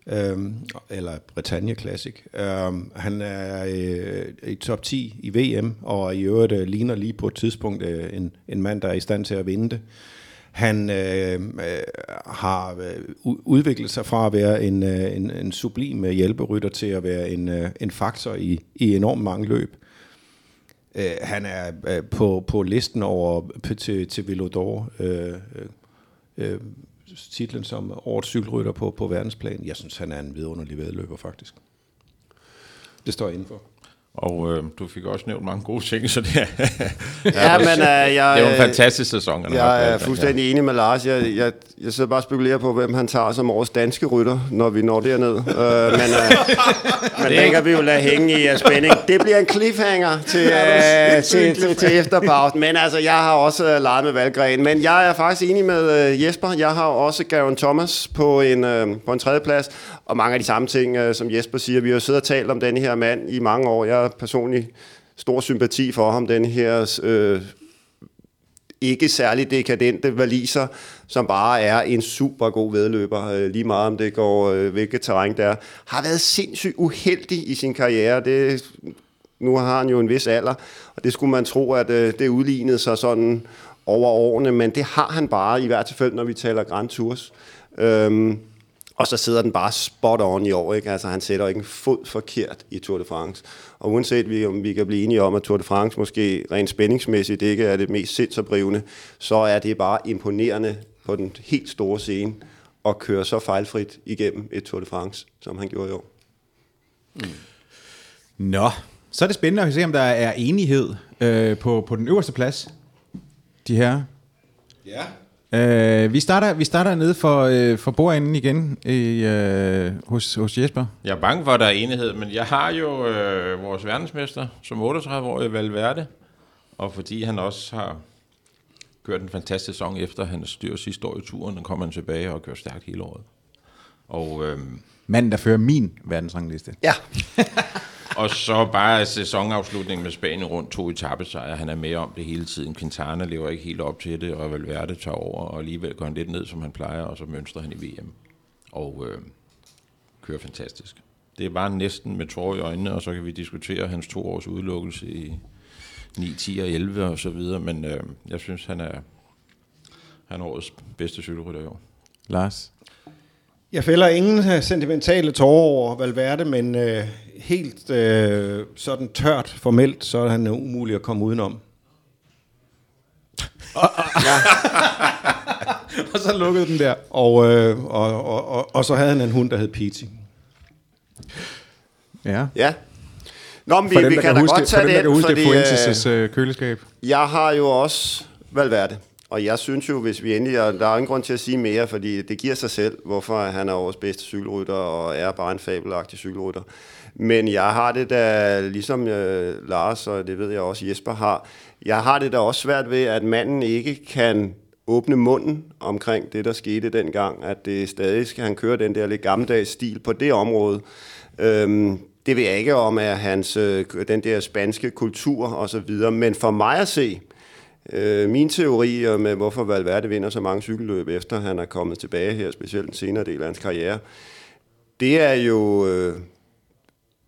øhm, eller Britannia Classic. Øhm, han er øh, i top 10 i VM, og i øvrigt øh, ligner lige på et tidspunkt øh, en, en mand, der er i stand til at vinde det. Han øh, øh har øh, udviklet sig fra at være en, øh, en, en sublim øh, hjælperytter til at være en, øh, en faktor i, i enormt mange løb. Øh, han er øh, på, på listen over til, til Velodor. Øh, øh, titlen som årets cykelrytter på, på verdensplan. Jeg synes, han er en vidunderlig vedløber, faktisk. Det står jeg indenfor. Og øh, du fik også nævnt mange gode ting, så det er, ja, men, uh, jeg, det jo en fantastisk sæson. Jeg er fuldstændig enig med Lars. Jeg, jeg, jeg sidder bare og spekulerer på, hvem han tager som årets danske rytter, når vi når derned. uh, men uh, men det kan vi jo lade hænge i uh, spænding. Det bliver en cliffhanger til, uh, til, til, til efterpausen. Men altså, jeg har også uh, leget med Valgren. Men jeg er faktisk enig med uh, Jesper. Jeg har også Garen Thomas på en, uh, på en tredje plads. Og mange af de samme ting, uh, som Jesper siger. Vi har jo siddet og talt om den her mand i mange år. Jeg personligt stor sympati for ham, den her øh, ikke særlig dekadente valiser, som bare er en super god vedløber, øh, lige meget om det går, øh, hvilket terræn der har været sindssygt uheldig i sin karriere. Det, nu har han jo en vis alder, og det skulle man tro, at øh, det udlignede sig sådan over årene, men det har han bare, i hvert fald når vi taler Grand Tours. Øhm, og så sidder den bare spot on i år. Ikke? Altså, han sætter ikke en fod forkert i Tour de France. Og uanset vi, om vi kan blive enige om, at Tour de France måske rent spændingsmæssigt ikke er det mest sindsoprivende, så er det bare imponerende på den helt store scene at køre så fejlfrit igennem et Tour de France, som han gjorde i år. Mm. Nå, så er det spændende at se, om der er enighed øh, på, på den øverste plads. De her. Ja. Uh, vi, starter, vi starter nede for, uh, for bordenden igen i, uh, hos, hos Jesper. Jeg er bange for, at der er enighed, men jeg har jo uh, vores verdensmester som 38-årig Valverde, og fordi han også har kørt en fantastisk sæson efter han styr sidste år i turen, og kommer han tilbage og kører stærkt hele året. Og, øhm, Manden, der fører min verdensrangliste. Ja. og så bare sæsonafslutningen med Spanien rundt to etappesejre. Han er med om det hele tiden. Quintana lever ikke helt op til det, og Valverde tager over, og alligevel går han lidt ned, som han plejer, og så mønstrer han i VM. Og øh, kører fantastisk. Det er bare næsten med tårer i øjnene, og så kan vi diskutere hans to års udelukkelse i 9, 10 og 11 og så videre, men øh, jeg synes, han er, han er årets bedste cykelrytter i år. Lars? Jeg fælder ingen sentimentale tårer over Valverde, men øh, helt øh, sådan tørt formelt, så er han umulig at komme udenom. ja. og så lukkede den der. Og, øh, og, og, og, og så havde han en hund, der hed Pete. Ja. Ja. Nå, men vi, dem, vi kan, kan da huske, godt tage for dem, der det, kan huske fordi, Fuentes' øh, øh, køleskab. Jeg har jo også Valverde, og jeg synes jo, hvis vi endelig, og der er ingen grund til at sige mere, fordi det giver sig selv, hvorfor han er vores bedste cykelrytter, og er bare en fabelagtig cykelrytter. Men jeg har det da, ligesom øh, Lars, og det ved jeg også Jesper har, jeg har det da også svært ved, at manden ikke kan åbne munden omkring det, der skete dengang, at det stadig skal han køre den der lidt gammeldags stil på det område. Øhm, det vil jeg ikke om, at hans, øh, den der spanske kultur og så videre, men for mig at se, øh, Øh, min teori med, hvorfor Valverde vinder så mange cykelløb, efter han er kommet tilbage her, specielt den senere del af hans karriere, det er jo... Øh,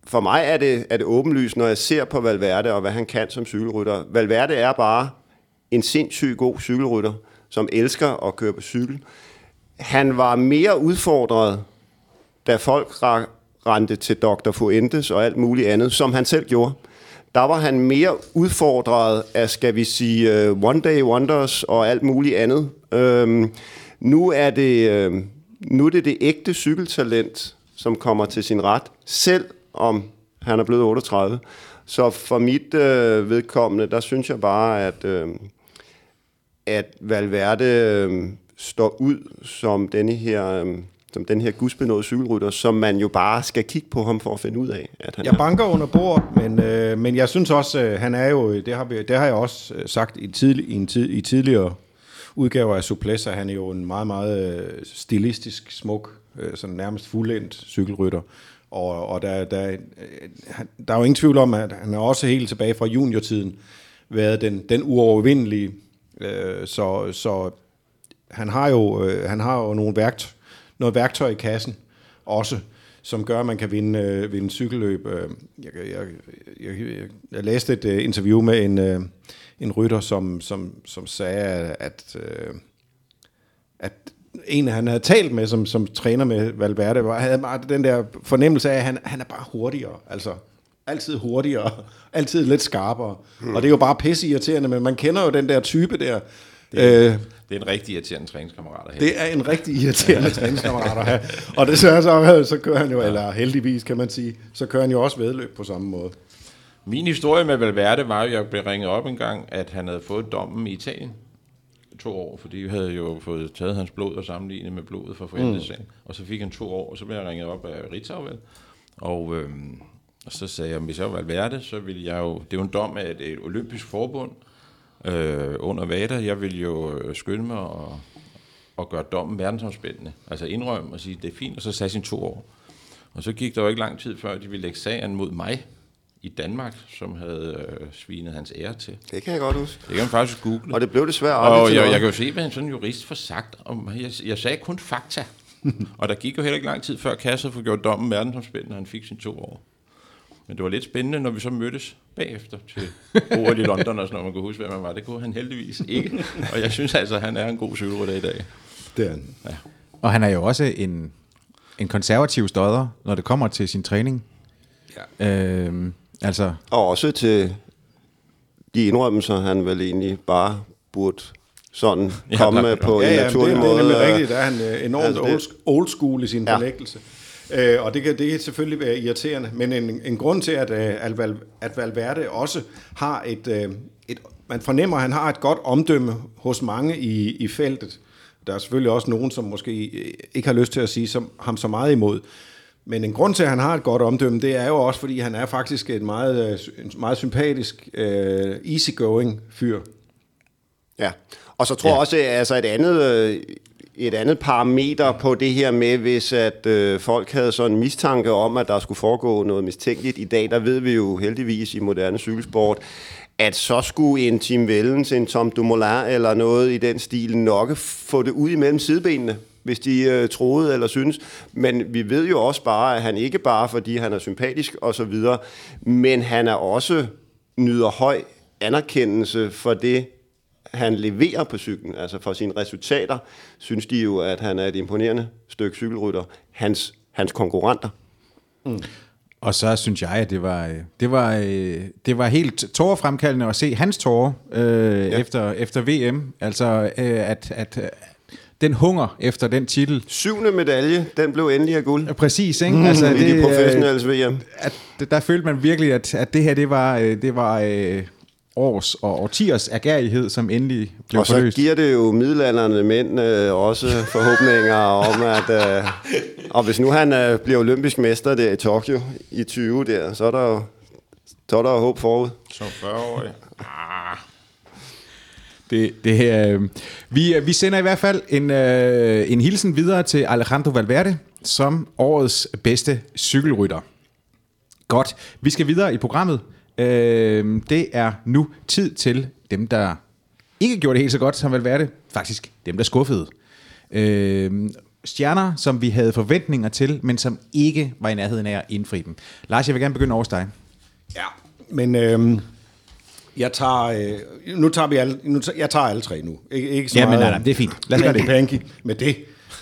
for mig er det, er det åbenlyst, når jeg ser på Valverde og hvad han kan som cykelrytter. Valverde er bare en sindssygt god cykelrytter, som elsker at køre på cykel. Han var mere udfordret, da folk rendte til Dr. Fuentes og alt muligt andet, som han selv gjorde. Der var han mere udfordret af, skal vi sige, uh, one day wonders og alt muligt andet. Um, nu er det uh, nu er det det ægte cykeltalent, som kommer til sin ret, selv om han er blevet 38. Så for mit uh, vedkommende, der synes jeg bare, at, uh, at Valverde uh, står ud som denne her... Uh, som den her gudsbenåede cykelrytter, som man jo bare skal kigge på ham for at finde ud af, at han Jeg banker under bordet, men, øh, men jeg synes også, øh, han er jo, det har, vi, det har jeg også sagt i, tidlig, i, en tid, i tidligere udgaver af Suplessa, han er jo en meget, meget øh, stilistisk, smuk, øh, sådan nærmest fuldendt cykelrytter. Og, og der, der, øh, der er jo ingen tvivl om, at han er også helt tilbage fra juniortiden været den, den uovervindelige. Øh, så, så han har jo, øh, han har jo nogle værktøjer, noget værktøj i kassen også, som gør, at man kan vinde, øh, vinde cykelløb. Jeg, jeg, jeg, jeg, jeg læste et uh, interview med en, uh, en rytter, som, som, som sagde, at, uh, at en, han havde talt med, som, som træner med Valverde, var, havde bare den der fornemmelse af, at han, han er bare hurtigere. Altså, altid hurtigere, altid lidt skarpere. Hmm. Og det er jo bare pisse irriterende, men man kender jo den der type der. Det er, øh, det er en rigtig irriterende træningskammerat at have. Det er en rigtig irriterende træningskammerat at have. Og det så, så, så kører han jo, eller heldigvis kan man sige, så kører han jo også vedløb på samme måde. Min historie med Valverde var jo, at jeg blev ringet op en gang, at han havde fået dommen i Italien to år, fordi vi havde jo fået taget hans blod og sammenlignet med blodet fra forældresagen. Mm. Og så fik han to år, og så blev jeg ringet op af Ritzau, vel? Og, øhm, og så sagde jeg, hvis jeg var Valverde, så ville jeg jo... Det er jo en dom af et, et olympisk forbund, øh, under VADA. Jeg vil jo øh, skynde mig og, og gøre dommen verdensomspændende. Altså indrømme og sige, det er fint, og så sagde sin to år. Og så gik der jo ikke lang tid før, de ville lægge sagen mod mig i Danmark, som havde øh, svinet hans ære til. Det kan jeg godt huske. Det kan man faktisk google. Og det blev desværre Og jeg, jeg kan jo se, hvad en sådan jurist får sagt. Om, jeg, jeg sagde kun fakta. og der gik jo heller ikke lang tid før Kasser få gjort dommen verdensomspændende, og han fik sin to år. Men det var lidt spændende, når vi så mødtes bagefter til OL i London og sådan noget, man kunne huske, hvad man var. Det kunne han heldigvis ikke. Og jeg synes altså, at han er en god cykelrytter i dag. Det er han. Ja. Og han er jo også en, en konservativ stodder, når det kommer til sin træning. Ja. Øhm, altså. Og også til de indrømmelser, han vel egentlig bare burde sådan ja, komme på ja, en naturlig det, måde. Det er rigtigt, der er han øh, enormt altså, old, old school i sin ja. forlæggelse. Øh, og det kan, det kan selvfølgelig være irriterende, men en, en grund til, at, at, Val, at Valverde også har et, et... Man fornemmer, at han har et godt omdømme hos mange i, i feltet. der er selvfølgelig også nogen, som måske ikke har lyst til at sige som, ham så meget imod. Men en grund til, at han har et godt omdømme, det er jo også, fordi han er faktisk et meget, en meget sympatisk, uh, easygoing fyr. Ja, og så tror jeg ja. også, altså et andet, øh, et andet parameter på det her med, hvis at øh, folk havde sådan en mistanke om, at der skulle foregå noget mistænkeligt. I dag, der ved vi jo heldigvis i moderne cykelsport, at så skulle en Tim Wellens, en Tom Dumoulin eller noget i den stil nok få det ud imellem sidebenene, hvis de øh, troede eller synes. Men vi ved jo også bare, at han ikke bare, fordi han er sympatisk og så videre, men han er også nyder høj anerkendelse for det, han leverer på cyklen, altså for sine resultater, synes de jo, at han er et imponerende stykke cykelrytter. Hans, hans konkurrenter. Mm. Og så synes jeg, at det var, det var, det var helt tårerfremkaldende at se hans tårer øh, ja. efter, efter VM. Altså, øh, at, at den hunger efter den titel. Syvende medalje, den blev endelig af guld. Præcis, ikke? Mm, altså, det, I de professionelle VM. At, der følte man virkelig, at, at det her, det var, øh, det var øh, års og årtiers agerighed, som endelig blev Og så forløst. giver det jo middelalderne mænd øh, også forhåbninger om, at øh, og hvis nu han øh, bliver olympisk mester der i Tokyo i 20 der, så er der jo så er der jo håb forud. Så 40 år. Ah. Det, det, øh, vi, vi sender i hvert fald en, øh, en hilsen videre til Alejandro Valverde som årets bedste cykelrytter. Godt, vi skal videre i programmet. Øh, det er nu tid til dem, der ikke gjorde det helt så godt som Valverde. Faktisk dem, der skuffede. Øh, stjerner, som vi havde forventninger til, men som ikke var i nærheden af at indfri dem. Lars, jeg vil gerne begynde over dig. Ja, men øh, jeg tager, øh, nu tager vi alle, nu tager, jeg tager alle tre nu. Ik- ikke så Ja, men meget, nej, nej, det er fint. Lad os gøre det. Panky med det.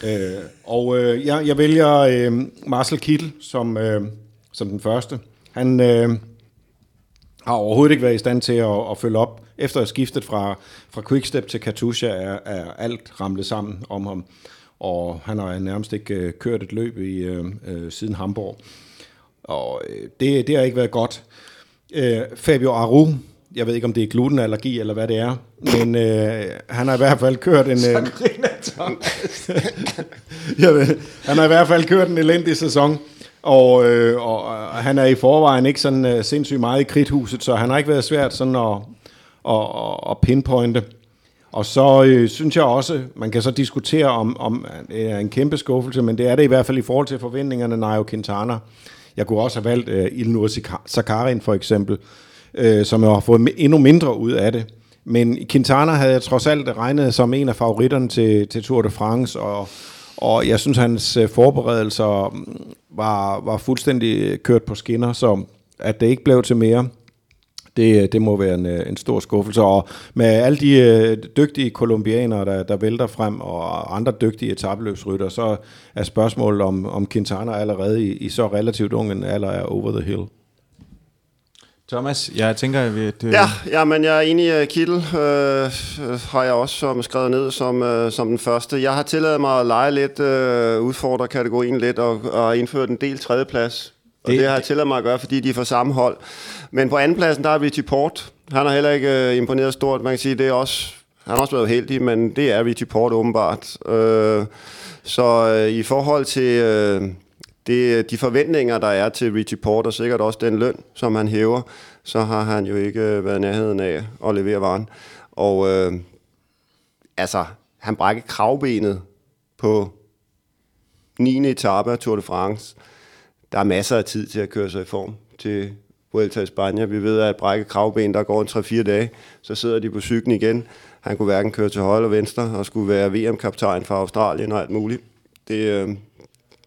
Øh, og øh, jeg, jeg vælger øh, Marcel Kittel som, øh, som den første. Han øh, har overhovedet ikke været i stand til at, at følge op. Efter at skiftet fra, fra Quickstep til Katusha, er, er alt ramlet sammen om ham. Og han har nærmest ikke øh, kørt et løb i øh, øh, siden Hamburg. Og øh, det, det har ikke været godt. Øh, Fabio Aru, jeg ved ikke om det er glutenallergi eller hvad det er, men øh, han har i hvert fald kørt en... Øh, jeg ved, han har i hvert fald kørt en elendig sæson, og, øh, og, og han er i forvejen ikke sådan øh, sindssygt meget i krithuset, så han har ikke været svært sådan at, at, at pinpointe. Og så øh, synes jeg også, man kan så diskutere om, om det er en kæmpe skuffelse, men det er det i hvert fald i forhold til forventningerne, Nairo Quintana. Jeg kunne også have valgt øh, Ilnur Sakarin for eksempel, øh, som jo har fået endnu mindre ud af det. Men Quintana havde jeg trods alt regnet som en af favoritterne til, til Tour de France, og, og jeg synes, hans øh, forberedelser mm, var, var fuldstændig kørt på skinner, så at det ikke blev til mere, det, det må være en, øh, en stor skuffelse. Og med alle de øh, dygtige kolumbianere, der, der vælter frem, og andre dygtige etabløbsrytter, så er spørgsmålet om, om Quintana allerede i, i så relativt ung en alder er over the hill. Thomas, jeg tænker, at vi... Det... Ja, ja, men jeg er enig i Kittel, øh, har jeg også som skrevet ned som, øh, som den første. Jeg har tilladet mig at lege lidt, øh, udfordre kategorien lidt og, og indført en del tredjeplads. Og det, det har jeg tilladet mig at gøre, fordi de er fra samme hold. Men på andenpladsen, der er Richie Port. Han har heller ikke øh, imponeret stort. Man kan sige, det er også, han har også været heldig, men det er Richie Port åbenbart. Øh, så øh, i forhold til... Øh, det, de forventninger, der er til Richie Porter, sikkert også den løn, som han hæver, så har han jo ikke øh, været nærheden af at levere varen. Og øh, altså, han brækker kravbenet på 9. etape af Tour de France. Der er masser af tid til at køre sig i form til Vuelta i Spanien. Vi ved, at brække kravben, der går en 3-4 dage, så sidder de på cyklen igen. Han kunne hverken køre til højre eller venstre, og skulle være VM-kaptajn for Australien og alt muligt. Det, øh,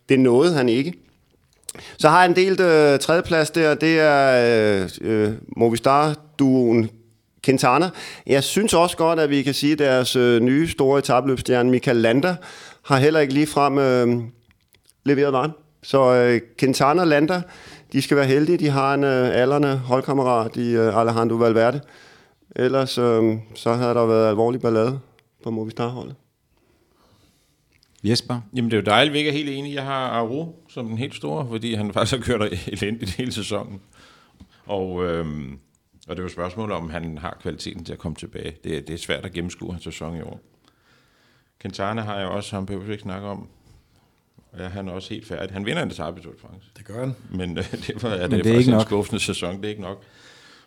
det nåede han ikke. Så har han delt øh, tredjeplads der, det er øh, øh, Movistar-duoen Quintana. Jeg synes også godt, at vi kan sige, at deres øh, nye store etabløbstjerne, Michael Landa, har heller ikke ligefrem øh, leveret varen. Så øh, Quintana og Landa, de skal være heldige. De har en øh, aldrende holdkammerat i øh, Alejandro Valverde. Ellers øh, så havde der været alvorlig ballade på Movistar-holdet. Jesper? Jamen det er jo dejligt, vi ikke er helt enige. Jeg har Aru som den helt store, fordi han faktisk har kørt elendigt hele sæsonen. Og, øhm, og det er jo spørgsmålet, om han har kvaliteten til at komme tilbage. Det, det er svært at gennemskue hans sæson i år. Quintana har jeg også, ham behøver vi ikke snakke om. Ja, han er også helt færdig. Han vinder en etape i Tour de France. Det gør han. Men øh, det, var, ja, det, Men er det er faktisk ikke en nok. skuffende sæson, det er ikke nok.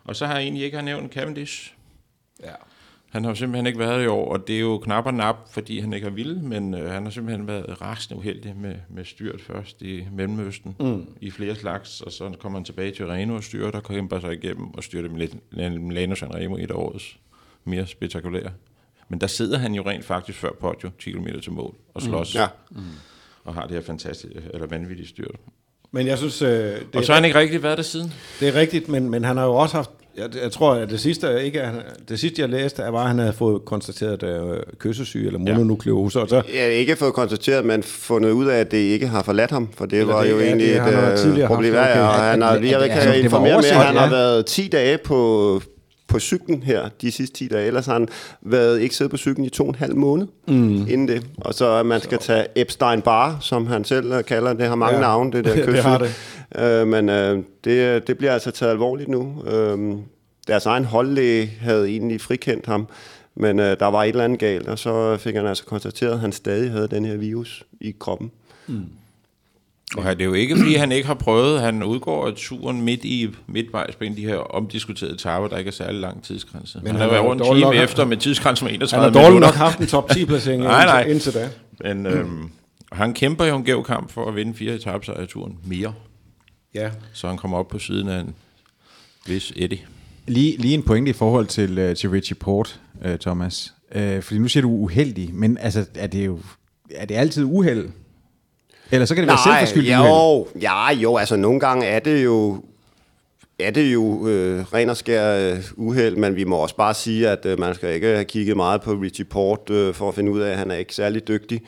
Og så har jeg egentlig ikke har nævnt Cavendish. Ja. Han har jo simpelthen ikke været i år, og det er jo knap og nap, fordi han ikke har ville, men øh, han har simpelthen været rasende uheldig med, med styrt først i Mellemøsten mm. i flere slags, og så kommer han tilbage til Reno og styrer, der kæmper sig igennem og styrter Milano Sanremo i et årets mere spektakulære. Men der sidder han jo rent faktisk før Poggio, 10 km til mål, og slås, Ja. og har det her fantastiske, eller vanvittige styrt. Men jeg synes, øh, det, Og så har han ikke rigtig været der siden. det er rigtigt, men, men han har jo også haft... Jeg, jeg tror, at det sidste, ikke, at han- det sidste, jeg læste, var, at han havde fået konstateret øh, kyssesyge eller mononukleose, og så Jeg har ikke fået konstateret, men fundet ud af, at det ikke har forladt ham, for det Eller var det- jo ja, egentlig det har han et øh, problem. Ja, ja, okay. og han har, jeg kan altså, det informere med, at han har ja. været 10 dage på, på cyklen her, de sidste 10 dage, ellers har han været ikke siddet på cyklen i to og en halv måned mm. inden det. Og så man skal tage Epstein-Barr, som han selv kalder det, det har mange Ja. ja. navne, det der Det kyssyge. har det. Øh, men øh, det, det bliver altså taget alvorligt nu. Øh, deres egen holdlæge havde egentlig frikendt ham, men øh, der var et eller andet galt, og så fik han altså konstateret, at han stadig havde den her virus i kroppen. Og det er jo ikke, fordi han ikke har prøvet. Han udgår af turen midt i midtvejs på en af de her omdiskuterede etaper, der ikke er særlig lang tidsgrænse. Men han, han har været over en time nok- efter med tidsgrænse med han 31 har dårligt minutter. nok haft en top 10-placering Nej, nej. indtil, da. Men øhm, han kæmper jo en gæv kamp for at vinde fire etapesejre i turen mere. Ja. Så han kommer op på siden af en vis Eddie. Lige, lige en pointe i forhold til, uh, til Richie Port, uh, Thomas. Uh, fordi nu siger du uheldig, men altså, er det jo er det altid uheld? Eller så kan det være selvforskyldt uheld? jo, ja, jo, altså nogle gange er det jo er det jo øh, ren og skær øh, uheld, men vi må også bare sige, at øh, man skal ikke have kigget meget på Richie Port øh, for at finde ud af, at han er ikke særlig dygtig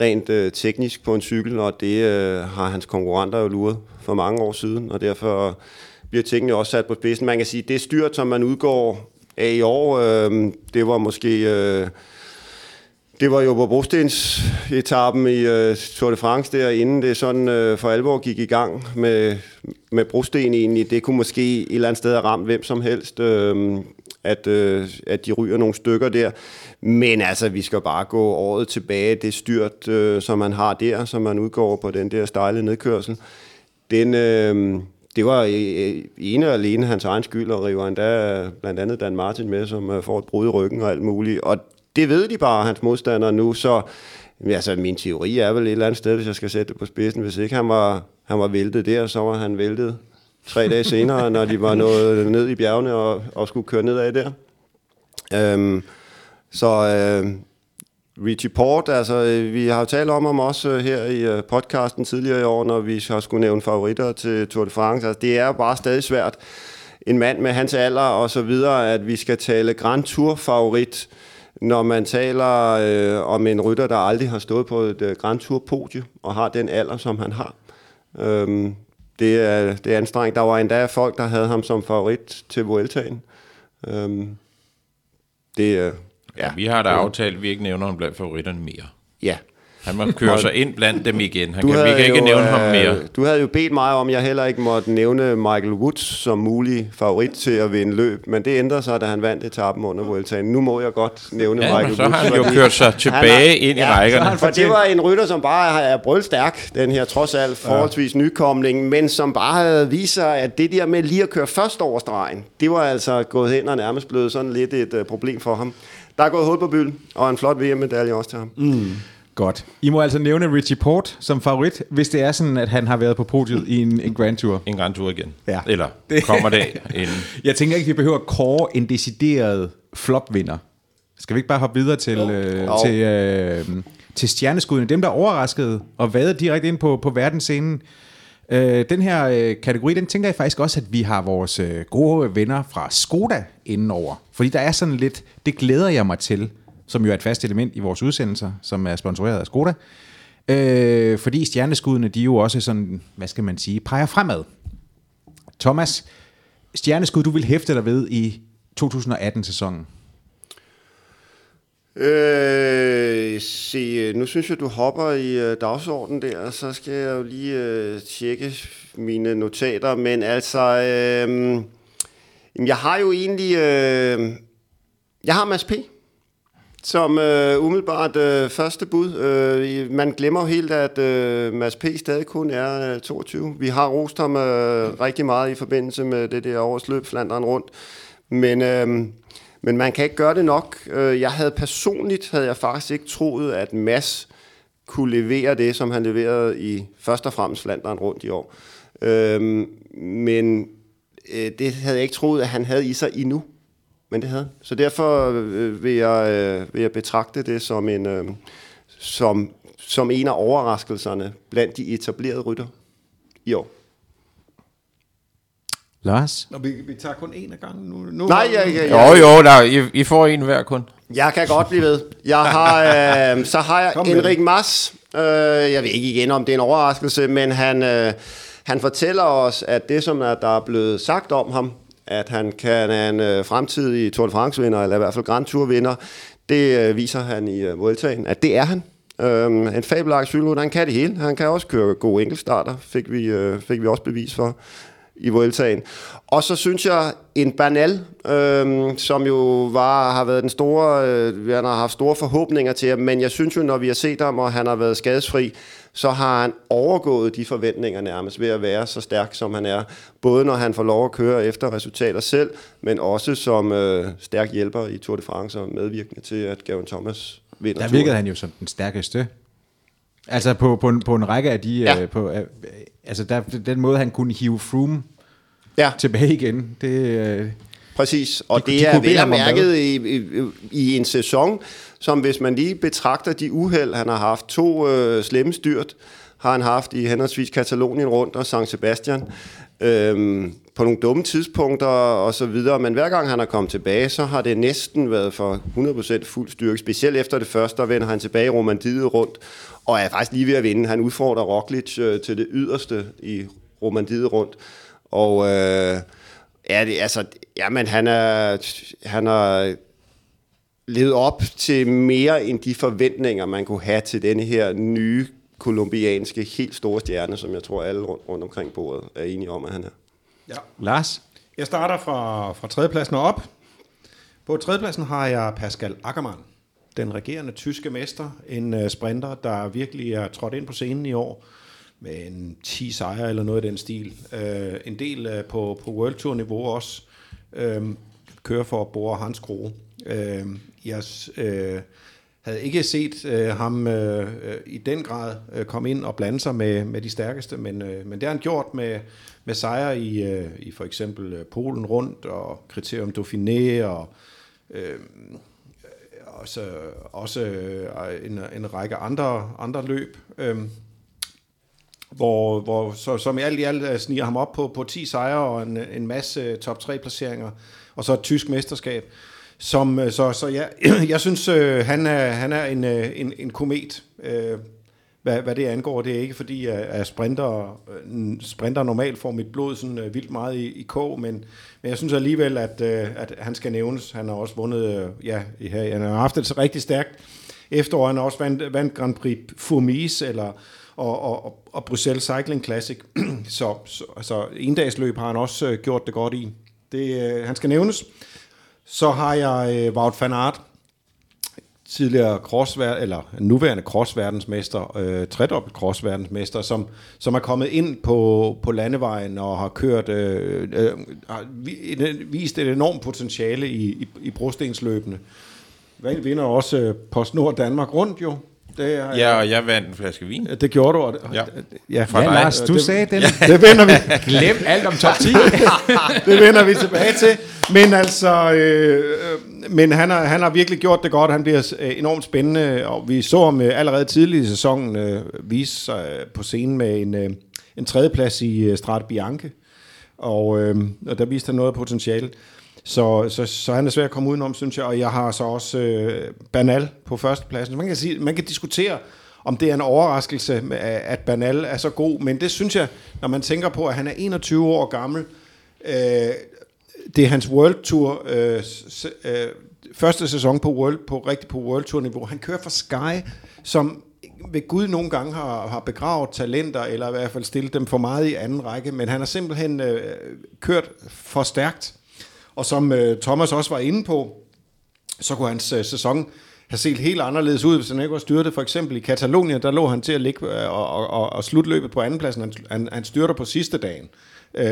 rent øh, teknisk på en cykel, og det øh, har hans konkurrenter jo luret for mange år siden, og derfor bliver tingene også sat på spidsen. Man kan sige, det styrt, som man udgår af i år, øh, det var måske... Øh, det var jo på brostensetappen i uh, Tour de France der, inden det sådan uh, for alvor gik i gang med, med brosten egentlig. Det kunne måske et eller andet sted have ramt hvem som helst, uh, at, uh, at de ryger nogle stykker der. Men altså, vi skal bare gå året tilbage. Det styrt, øh, som man har der, som man udgår på den der stejle nedkørsel. Den, øh, det var øh, ene og alene hans egen skyld, og river endda blandt andet Dan Martin med, som øh, får et brud i ryggen og alt muligt. Og det ved de bare, hans modstandere nu, så altså, min teori er vel et eller andet sted, hvis jeg skal sætte det på spidsen. Hvis ikke han var, han var væltet der, så var han væltet tre dage senere, når de var nået ned i bjergene og, og skulle køre nedad der. Øhm, så øh, Richie Port, altså øh, vi har jo talt om ham også øh, her i øh, podcasten tidligere i år, når vi har skulle nævne favoritter til Tour de France. Altså, det er jo bare stadig svært en mand med hans alder og så videre, at vi skal tale Grand Tour favorit, når man taler øh, om en rytter, der aldrig har stået på et øh, Grand Tour podie og har den alder, som han har. Øhm, det, er, det er anstrengt. Der var endda folk, der havde ham som favorit til Vueltaen. Øhm, det, øh, Ja. ja, Vi har da aftalt, at vi ikke nævner ham blandt favoritterne mere. ja. Han må køre sig ind blandt dem igen. Han Du kan, vi kan ikke jo, nævne ham øh, mere. Du havde jo bedt mig om, jeg heller ikke måtte nævne Michael Woods som mulig favorit til at vinde løb, men det ændrede sig, da han vandt etappen under Vueltaen. Nu må jeg godt nævne Ja, Michael men så Woods. har han jo kørt sig han tilbage har- ind i ja, rækkerne. For det var en rytter, som bare er brølstærk, den her trods alt forholdsvis nykomling, men som bare havde vist sig, at det der med lige at køre først over stregen, det var altså gået hen og nærmest blevet sådan lidt et uh, problem for ham. Der er gået hul på bylden, og en flot VM-medalje også til ham. Mm. Godt. I må altså nævne Richie Port som favorit, hvis det er sådan, at han har været på podiet i en, en Grand Tour. En Grand Tour igen. Ja. Eller kommer det inden. Jeg tænker ikke, vi behøver at kåre en decideret flopvinder. Skal vi ikke bare hoppe videre til, øh, Jo. til, øh, til stjerneskuddene? Dem, der er overraskede og vadet direkte ind på, på verdensscenen. Øh, den her øh, kategori, den tænker jeg faktisk også, at vi har vores øh, gode venner fra Skoda indenover. Fordi der er sådan lidt, det glæder jeg mig til, som jo er et fast element i vores udsendelser, som er sponsoreret af Skoda. Øh, fordi stjerneskuddene, de er jo også sådan, hvad skal man sige, peger fremad. Thomas, stjerneskud, du vil hæfte dig ved i 2018-sæsonen. Øh, se, øh, nu synes jeg, du hopper i øh, dagsordenen der, så skal jeg jo lige øh, tjekke mine notater, men altså, øh, jeg har jo egentlig, øh, jeg har Mads P. som øh, umiddelbart øh, første bud. Øh, man glemmer jo helt, at øh, Mads P. stadig kun er øh, 22. Vi har rost ham øh, rigtig meget i forbindelse med det der årsløb, Flanderen rundt. Men, øh, men man kan ikke gøre det nok. Øh, jeg havde personligt, havde jeg faktisk ikke troet, at Mass kunne levere det, som han leverede i først og fremmest Flanderen rundt i år. Øh, men øh, det havde jeg ikke troet, at han havde i sig endnu men det havde Så derfor øh, vil, jeg, øh, vil jeg betragte det som en, øh, som, som en af overraskelserne blandt de etablerede rytter i år. Lars? Og vi, vi tager kun en af gangen nu. nu Nej, ja, ja, ja. Jo, jo, der, I, I får en hver kun. Jeg kan godt blive ved. Jeg har, øh, så har jeg Enrik Mas. Øh, jeg ved ikke igen, om det er en overraskelse, men han, øh, han fortæller os, at det, som er, der er blevet sagt om ham, at han kan have en øh, fremtidig Tour de France-vinder, eller i hvert fald Grand Tour-vinder. Det øh, viser han i øh, Vueltaen, at det er han. Øhm, en fabelagtig cykelrytter, han kan det hele. Han kan også køre gode enkeltstarter, fik vi, øh, fik vi også bevis for i Vueltaen. Og så synes jeg, en Banal, øh, som jo var, har været den store, øh, han har haft store forhåbninger til men jeg synes jo, når vi har set ham, og han har været skadesfri, så har han overgået de forventninger nærmest ved at være så stærk, som han er. Både når han får lov at køre efter resultater selv, men også som øh, stærk hjælper i Tour de France og medvirkende til, at Gavin Thomas vinder Der virkede han jo som den stærkeste. Altså på, på, en, på en række af de... Ja. Øh, på, øh, altså der, den måde, han kunne hive Froome ja. tilbage igen, det... Øh, Præcis, og de, det de er vel mærket i, i, i en sæson, som hvis man lige betragter de uheld, han har haft, to øh, slemme styrt, har han haft i henholdsvis Katalonien rundt og San Sebastian, øhm, på nogle dumme tidspunkter og så videre, men hver gang han er kommet tilbage, så har det næsten været for 100% fuld styrke, specielt efter det første, der vender han tilbage i Romandiet rundt, og er faktisk lige ved at vinde. Han udfordrer Roglic øh, til det yderste i Romandiet rundt, og øh, ja, det, altså, jamen, han er, han er levet op til mere end de forventninger, man kunne have til denne her nye kolumbianske, helt store stjerne, som jeg tror alle rundt, rundt omkring bordet er enige om, at han er. Ja. Lars? Jeg starter fra, fra tredjepladsen og op. På tredjepladsen har jeg Pascal Ackermann, den regerende tyske mester, en uh, sprinter, der virkelig er trådt ind på scenen i år med en 10 sejre eller noget af den stil. Uh, en del uh, på, på World Tour niveau også. Uh, kører for Bore Hans Kroge. Uh, jeg øh, havde ikke set øh, ham øh, i den grad øh, komme ind og blande sig med, med de stærkeste, men, øh, men det har han gjort med, med sejre i, øh, i for eksempel øh, Polen rundt og Kriterium Dauphiné og øh, også, også en, en række andre, andre løb. Øh, hvor, hvor så, som i alt i alt øh, sniger ham op på, på 10 sejre og en, en masse top 3 placeringer, og så et tysk mesterskab. Som, så, så ja, jeg synes, øh, han er, han er en, en, en komet, øh, hvad, hvad det angår. Det er ikke fordi, at sprinter, øh, sprinter normalt får mit blod sådan øh, vildt meget i, i kog, men, men jeg synes alligevel, at, øh, at han skal nævnes. Han har også vundet, øh, ja, han har haft et rigtig stærkt efterår. Han har også vandt, vandt Grand Prix Fourmis, eller og, og, og Bruxelles Cycling Classic. så, så, så en dags løb har han også gjort det godt i. Det, han skal nævnes. Så har jeg øh, Wout van Aert, tidligere crossverd, eller nuværende crossverdensmester, øh, tredobbelt crossverdensmester, som, som er kommet ind på, på landevejen og har kørt, øh, øh, har øh, vist et enormt potentiale i, i, i brostensløbene. Vinder også øh, PostNord Danmark rundt jo, det er, ja, og jeg vandt en flaske vin. Det gjorde du. Og det, ja, ja, fra ja Lars, du det, sagde den. Ja. Det vender vi. Glem alt om top 10. det vender vi tilbage til. Men altså, øh, men han har, han har virkelig gjort det godt. Han bliver øh, enormt spændende, og vi så ham øh, allerede tidligt i sæsonen øh, vise sig på scenen med en, øh, en tredjeplads i øh, Strade Bianche. Og, øh, og der viste han noget af potentialet. Så, så, så han er svær at komme udenom, synes jeg. Og jeg har så også øh, Banal på førstepladsen. Man kan, sige, man kan diskutere, om det er en overraskelse, at Banal er så god. Men det synes jeg, når man tænker på, at han er 21 år gammel. Øh, det er hans World Tour, øh, øh, første sæson på World, på, rigtig på World Tour niveau. Han kører for Sky, som ved Gud nogle gange har, har begravet talenter, eller i hvert fald stillet dem for meget i anden række, men han har simpelthen øh, kørt for stærkt. Og som øh, Thomas også var inde på, så kunne hans øh, sæson have set helt anderledes ud, hvis han ikke var styrtet. For eksempel i Katalonien, der lå han til at ligge og, og, og, og slutløbet på andenpladsen. Han, han, han styrter på sidste dagen.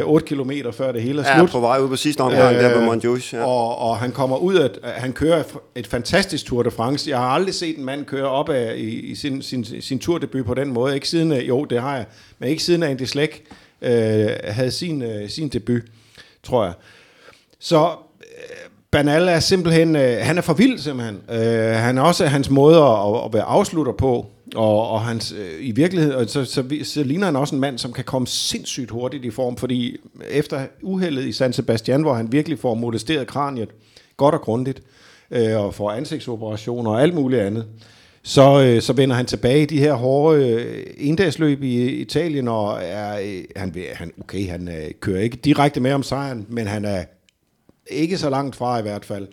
8 km før det hele er slut. Ja, på vej ud på sidste omgang, øh, der på Montjuic. Ja. Og, og han kommer ud af, han kører et fantastisk Tour de France. Jeg har aldrig set en mand køre op af i, i sin, sin, sin tourdebut på den måde. Ikke siden, jo, det har jeg, men ikke siden Andy Slæk øh, havde sin, øh, sin debut, tror jeg. Så øh, Banal er simpelthen, øh, han er for vild simpelthen. Øh, han er også hans måde at, at være afslutter på, og, og hans, øh, i virkeligheden, så, så, så ligner han også en mand, som kan komme sindssygt hurtigt i form, fordi efter uheldet i San Sebastian, hvor han virkelig får molesteret kraniet, godt og grundigt, øh, og får ansigtsoperationer og alt muligt andet, så, øh, så vender han tilbage i de her hårde øh, endagsløb i Italien, og er, øh, han, han, okay, han øh, kører ikke direkte med om sejren, men han er ikke så langt fra i hvert fald.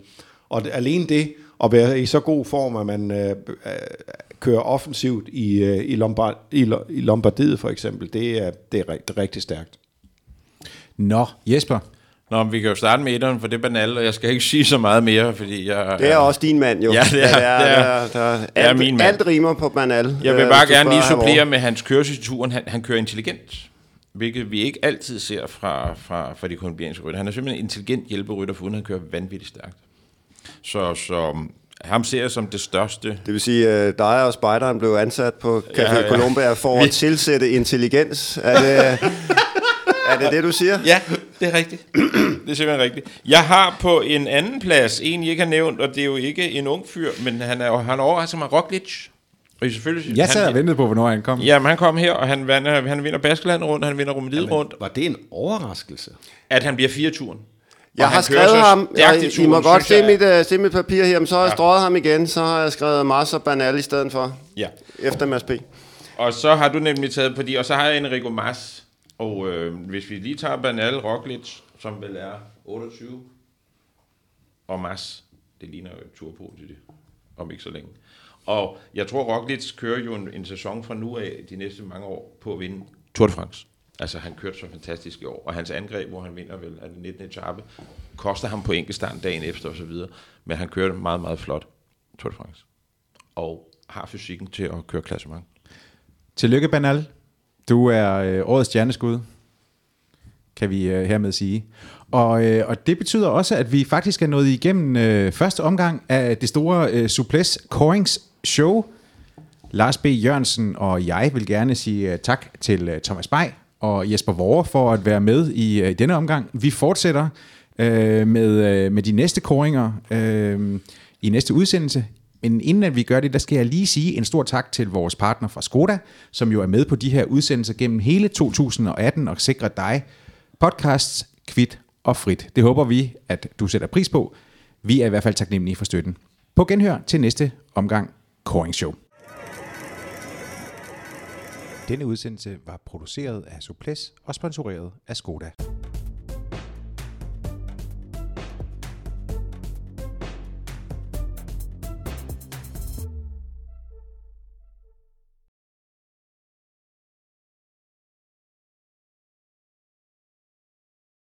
Og alene det, at være i så god form, at man øh, øh, kører offensivt i, øh, i, Lombard, i, i Lombardiet for eksempel, det er, det er, er rigtig stærkt. Nå, Jesper. Nå, vi kan jo starte med etteren, for det er banalt, og jeg skal ikke sige så meget mere, fordi jeg... Det er øh, også din mand, jo. Ja, det er, det er, det er, det er, det er, alt, min mand. Alt rimer på banal. Jeg vil bare øh, gerne lige supplere med hans kørselsituren. Han, han kører intelligent hvilket vi ikke altid ser fra, fra, fra de kolumbianske rytter. Han er simpelthen en intelligent hjælperytter, for uden han kører vanvittigt stærkt. Så, så ham ser jeg som det største. Det vil sige, at dig og spejderen blev ansat på Café ja, ja. Colombia for at tilsætte intelligens. Er det, er det det, du siger? Ja, det er rigtigt. det er simpelthen rigtigt. Jeg har på en anden plads, en jeg ikke har nævnt, og det er jo ikke en ung fyr, men han er han overrasket mig, Roglic. Og selvfølgelig, jeg sad og ventede på, hvornår han kom. Jamen, han kom her, og han, vinder, han vinder Baskeland rundt, han vinder Romediet rundt. Var det en overraskelse? At han bliver fire turen. Jeg har skrevet ham, jeg, I må godt se mit, uh, se mit papir her, men så har jeg ja. strøget ham igen, så har jeg skrevet Mars og Banal i stedet for, ja. efter Mads P. Og så har du nemlig taget på de, og så har jeg Enrico Mas, og øh, hvis vi lige tager Banal Roglic, som vel er 28, og Mas, det ligner jo et tur på til det, om ikke så længe. Og jeg tror, Roglic kører jo en, en sæson fra nu af de næste mange år på at vinde Tour de France. Altså, han kørte så fantastisk i år, og hans angreb, hvor han vinder vel af det 19. etape, koster ham på enkeltstand dagen efter osv., men han kørte meget, meget flot Tour de France. Og har fysikken til at køre klassement. Tillykke, Banal. Du er øh, årets stjerneskud, kan vi øh, hermed sige. Og, øh, og det betyder også, at vi faktisk er nået igennem øh, første omgang af det store øh, Suples Corings show. Lars B. Jørgensen og jeg vil gerne sige øh, tak til øh, Thomas Bay og Jesper Vore for at være med i uh, denne omgang. Vi fortsætter øh, med, øh, med de næste koringer øh, i næste udsendelse. Men inden at vi gør det, der skal jeg lige sige en stor tak til vores partner fra Skoda, som jo er med på de her udsendelser gennem hele 2018 og sikrer dig podcasts, kvit og frit. Det håber vi, at du sætter pris på. Vi er i hvert fald taknemmelige for støtten. På genhør til næste omgang Coring Show. Denne udsendelse var produceret af Suples og sponsoreret af Skoda.